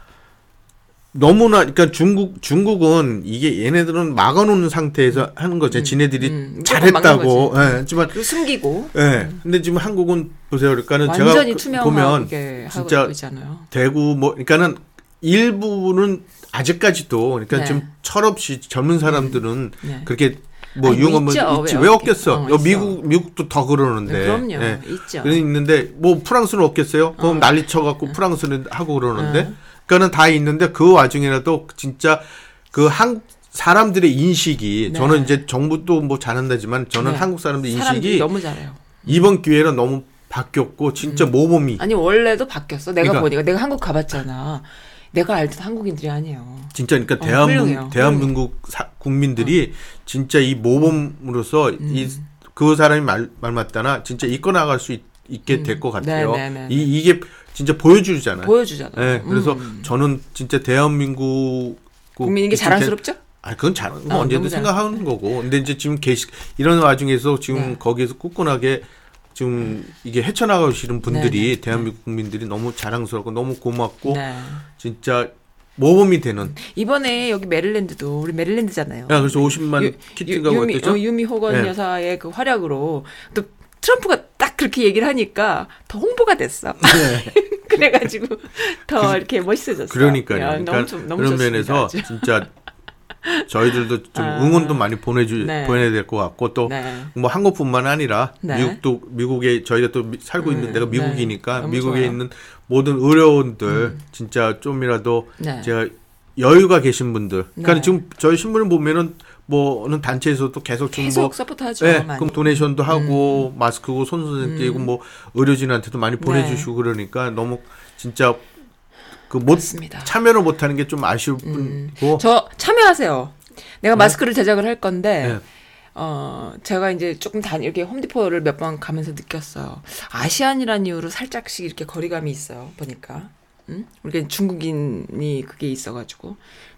너무나 그러니까 중국 중국은 이게 얘네들은 막아놓는 상태에서 하는 거죠. 지네들이 음, 잘했다고. 예, 하지만 그 숨기고 예. 근데 지금 한국은 보세요. 그러니까는 제가 완전히 그- 투명하게 보면 진짜. 대구 뭐 그러니까는 일부는 아직까지도 그러니까 네. 좀 철없이 젊은 사람들은 네. 그렇게 뭐 아니, 있죠. 있지 왜왜 없겠- 없겠어? 어. 미국 미국도 더 그러는데. 네, 그럼요. 예. 있죠. 있는데 뭐 프랑스는 없겠어요? 그럼 난리 쳐갖고 프랑스는 하고 그러는데, 그 거는 다 있는데 그 와중에라도 진짜 그 한국 사람들의 인식이 네. 저는 이제 정부도 뭐 잘한다지만 저는 네. 한국 사람들 인식이 너무 잘해요. 이번 기회는 너무 바뀌었고 진짜 모범이 아니 원래도 바뀌었어. 내가 그러니까- 보니까 내가 한국 가봤잖아. 내가 알던 한국인들이 아니에요. 진짜 그러니까 어, 대한민국 훌륭해요. 대한민국 사- 국민들이 진짜 이 모범으로서 음. 이그 사람이 말, 말 맞다나 진짜 이끌어 나갈 수 있, 게될 것 같아요. 네, 네, 네, 이 이게 진짜 보여주잖아요. 보여주잖아. 네, 그래서 음. 저는 진짜 대한민국 국민인 게 자랑스럽죠? 아, 그건 잘하는 거 어, 언제든 잘- 생각하는 거고. 근데 이제 지금 계시 이런 와중에서 지금 네. 거기에서 꿋꿋하게 지금 이게 헤쳐나가시는 분들이 네, 네. 대한민국 국민들이 너무 자랑스럽고 너무 고맙고 네. 진짜 모범이 되는. 이번에 여기 메릴랜드도 우리 메릴랜드잖아요. 야, 그래서 50만 유- 키트가 유- 유미? 어, 유미 호건 네. 여사의 그 활약으로 또 트럼프가 딱 그렇게 얘기를 하니까 더 홍보가 됐어. 그래가지고 더 이렇게 멋있어졌어. 그러니까요. 야, 그러니까 너무 좀, 너무 그런 좋습니다, 면에서. 진짜 저희들도 좀 아. 응원도 많이 보내주 네. 보내야 될 것 같고 또 네. 뭐 한국뿐만 아니라 네. 미국도 미국에 저희가 또 미- 살고 있는 네. 데가 네. 미국이니까 미국에 좋아요. 음. 있는 모든 의료원들 진짜 좀이라도 네. 제가 여유가 계신 분들. 그러니까 네. 지금 저희 신문을 보면은 뭐는 단체에서도 계속 지금 계속 뭐 서포트하죠. 예. 음. 그럼 도네이션도 하고 마스크고 손선생 떼고 뭐 의료진한테도 많이 보내주시고 그러니까 너무 진짜 그못 맞습니다. 참여를 못하는 게 좀 아쉬울 뿐이고 저 참여하세요. 내가 마스크를 제작을 할 건데 네. 어 제가 이제 조금 다 이렇게 홈디포를 몇 번 가면서 느꼈어요. 아시안이라는 이유로 살짝씩 이렇게 거리감이 있어요. 보니까. 응? 우리가 중국인이 그게 있어가지고.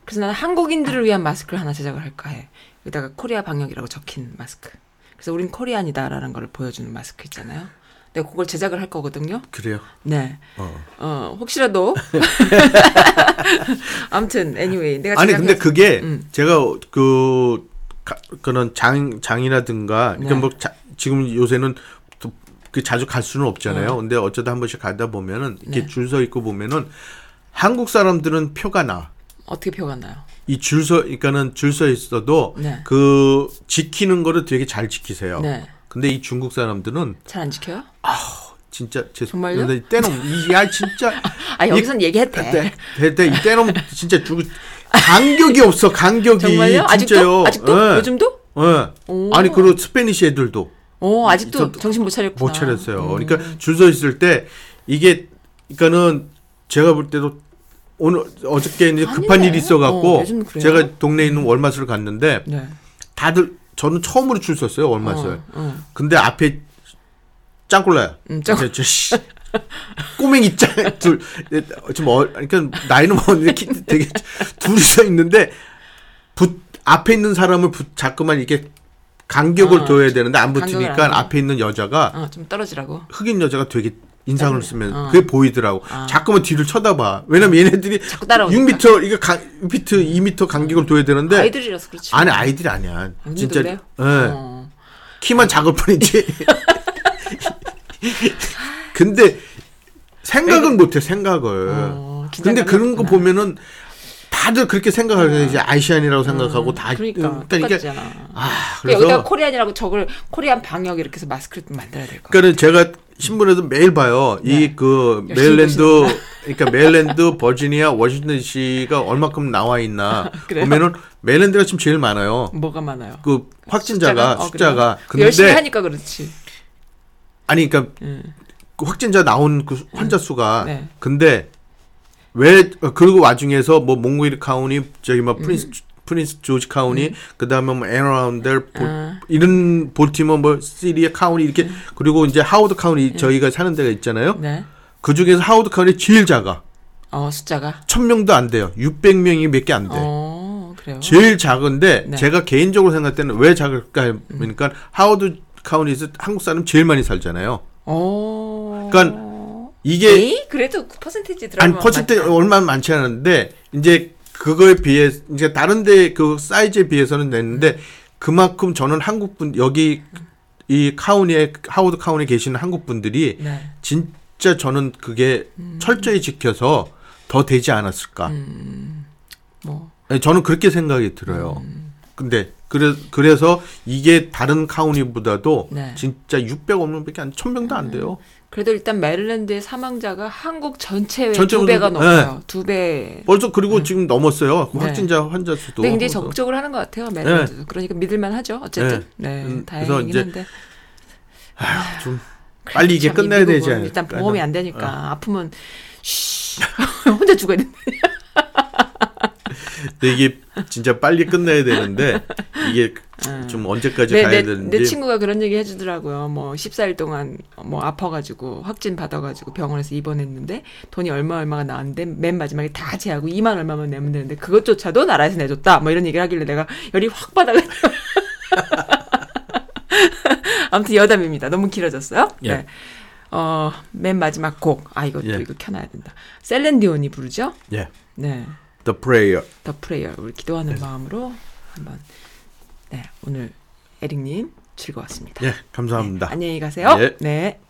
그래서 나는 한국인들을 위한 마스크를 하나 제작을 할까 해. 여기다가 코리아 방역이라고 적힌 마스크. 그래서 우린 코리안이다라는 걸 보여주는 마스크 있잖아요. 내가 그걸 제작을 할 거거든요. 그래요. 네. 어. 어, 혹시라도. 아무튼, anyway. 내가 아니 근데 그게 음. 제가 그 가- 그런 장 장이라든가 그러니까 네. 뭐 자, 지금 요새는 또 그 자주 갈 수는 없잖아요. 어. 근데 어쩌다 한 번씩 가다 보면은 이렇게 네. 줄서 있고 보면은 한국 사람들은 표가 나. 어떻게 표가 나요? 이 줄 서, 그러니까는 줄 서 있어도 네. 그 지키는 거를 되게 잘 지키세요. 네. 근데 이 중국 사람들은 잘 안 지켜요? 진짜 제 정말요? 근데 때놈 이야 진짜 아, 여기선 때, 때, 이 때놈 진짜 주 간격이 없어 간격이 정말요? 아직도? 진짜요. 아직도? 예. 요즘도? 예. 오. 아니 그리고 스페니시 애들도 어, 아직도 저- 정신 못 차렸구나. 못 차렸어요. 음. 그러니까 줄 서 있을 때 이게 그러니까는 제가 볼 때도 오늘 어저께 이제 급한 아니네. 일이 있어갖고 어, 요즘 그래요? 제가 동네에 있는 월마트를 갔는데 네. 다들 저는 처음으로 줄 섰어요 월마트를. 어, 어. 근데 앞에 짱꼴라야. 음, 짱- 저, 저, 씨. 꼬맹이 짱, 둘, 좀, 어, 그러니까, 나이는 먹었는데, 키, 되게, 둘이서 있는데, 붙, 앞에 있는 사람을 붙, 자꾸만 이렇게 간격을 어, 둬야 되는데, 안 붙으니까 안. 앞에 있는 여자가, 어, 좀 떨어지라고. 흑인 여자가 되게 인상을 짜증나. 쓰면, 어. 그게 보이더라고. 자꾸만 뒤를 쳐다봐. 왜냐면 얘네들이, 자꾸 따라오니까. 6m, 이게 간, 6m, 2m 간격을 둬야 되는데, 아이들이라서 그렇지. 아니, 아이들이 아니야. 진짜? 예. 어. 키만 작을 뿐이지. 근데 생각은 못해 생각을. 어, 근데 그런 거. 보면은 다들 그렇게 생각하게 이제 Asian이라고 생각하고 다 그러니까, 음, 이게 똑같잖아. 아 그러니까 그래서 Korean이라고 적을 Korean 방역 이렇게 해서 마스크를 좀 만들어야 될 것 같아. 그러니까 제가 신문에도 매일 봐요. 네. 이그 열심히 메릴랜드 보시는구나. 그러니까 메릴랜드, 버지니아, 워싱턴 시가 얼마큼 나와 있나? 보면은 메릴랜드가 지금 제일 많아요. 뭐가 많아요? 그 확진자가 어, 숫자가? 근데 열심히 하니까 그렇지. 아니 그러니까 음. 그 확진자 나온 그 환자 수가 네. 근데 왜 어, 그리고 와중에서 뭐 몽고메리 카운티 저기 뭐 프린스 프린스 조지 카운티 그다음에 뭐 앤어런델 아. 이런 볼티모 뭐 시리아 카운이 이렇게 그리고 이제 하워드 카운티 저희가 사는 데가 있잖아요. 네. 그 중에서 하워드 카운티 제일 작아. 어, 숫자가. 1000명도 안 돼요. 600명이 몇 개 안 돼. 어, 그래요. 제일 작은데 네. 제가 개인적으로 생각할 때는 왜 작을까 그러니까 하워드 카운티에서 한국 사람 제일 많이 살잖아요. 어. 그러니까 이게 에이, 그래도 그 퍼센테이지 들어가면 아니 퍼센트 맞다. 얼마 많지 않은데 이제 그거에 비해 이제 다른데 그 사이즈에 비해서는 냈는데 그만큼 저는 한국 분 여기 이 카운티에 하워드 카운티에 계시는 한국 분들이 네. 진짜 저는 그게 철저히 지켜서 더 되지 않았을까. 뭐 네, 저는 그렇게 생각이 들어요. 근데 그래 그래서 이게 다른 카운티보다도 네. 진짜 600명밖에 안 1000명도 안 돼요. 그래도 일단 메릴랜드의 사망자가 한국 전체의 전체 두 배가 넘어요. 두 배. 벌써 그리고 지금 넘었어요. 네. 확진자 환자 수도. 근데 굉장히. 적극적으로 하는 것 같아요. 메릴랜드도. 그러니까 믿을만 하죠. 어쨌든. 네. 음, 그래서 다행이긴 이제 한데. 좀 빨리 이게 참, 이 끝나야 되지. 일단 보험이 안 되니까 아프면 쉬 혼자 죽어야 돼. 근데 이게 진짜 빨리 끝나야 되는데 이게 좀 언제까지 내, 가야 내, 되는지. 내 친구가 그런 얘기 해주더라고요. 뭐 14일 동안 뭐 아파가지고 확진 받아가지고 병원에서 입원했는데 돈이 얼마 얼마가 나왔는데 맨 마지막에 다 제하고 2만 얼마만 내면 되는데 그것조차도 나라에서 내줬다. 뭐 이런 얘기를 하길래 내가 열이 확 받아가지고. 아무튼 여담입니다. 너무 길어졌어요. 예. 네. 어, 맨 마지막 곡. 아, 이것도 예. 이거 켜놔야 된다. 셀렌디온이 부르죠? 예. 네. The Prayer. 더 프레이어. 우리 기도하는 네. 마음으로 한번 네, 오늘 에릭님 즐거웠습니다. 예, 감사합니다. 안녕히 가세요. 예. 네.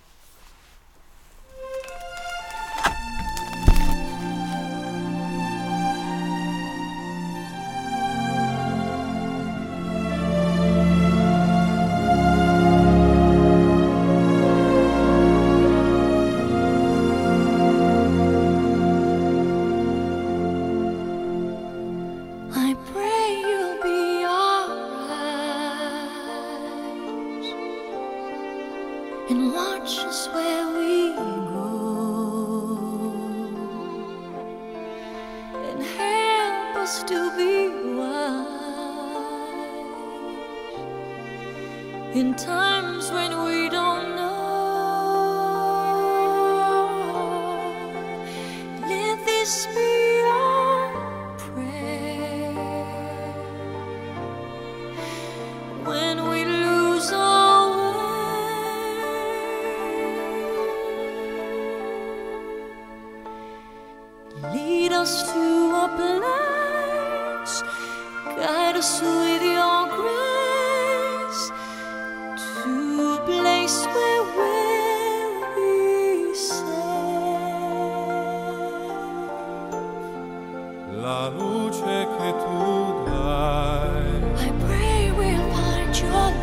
La luce che tu dai. I pray we'll find your light.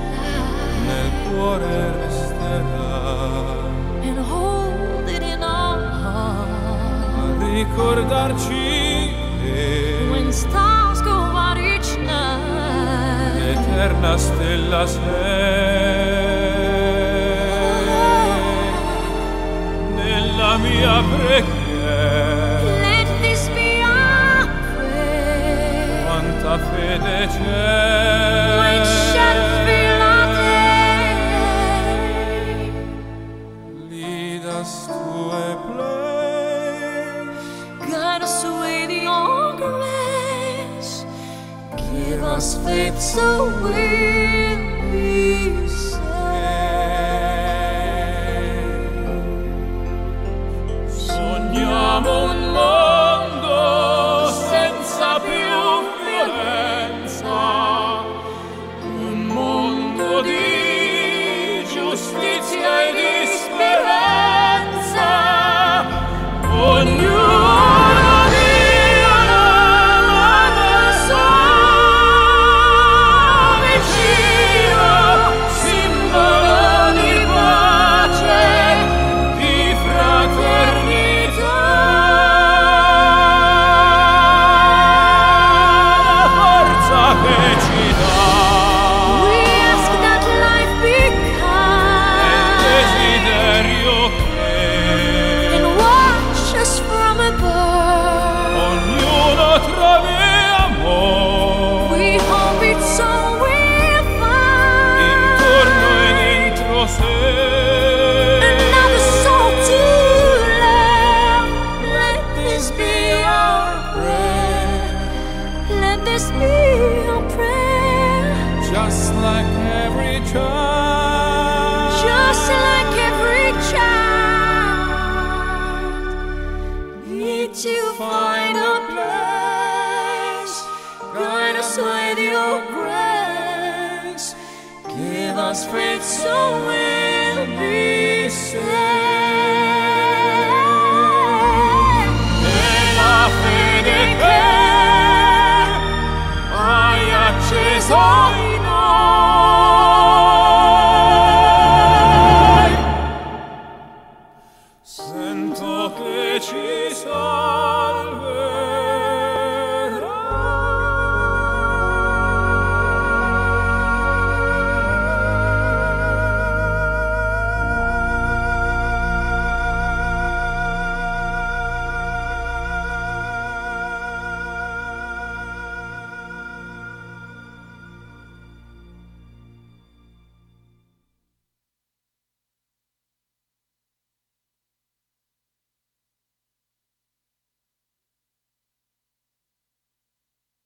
Nel cuore resterà. And hold it in our heart. a ricordarci che When stars go out each night, l'eterna stella sei. Nella mia preghiera fede cere Which us to a place. Guide us away the grace Give us faith so will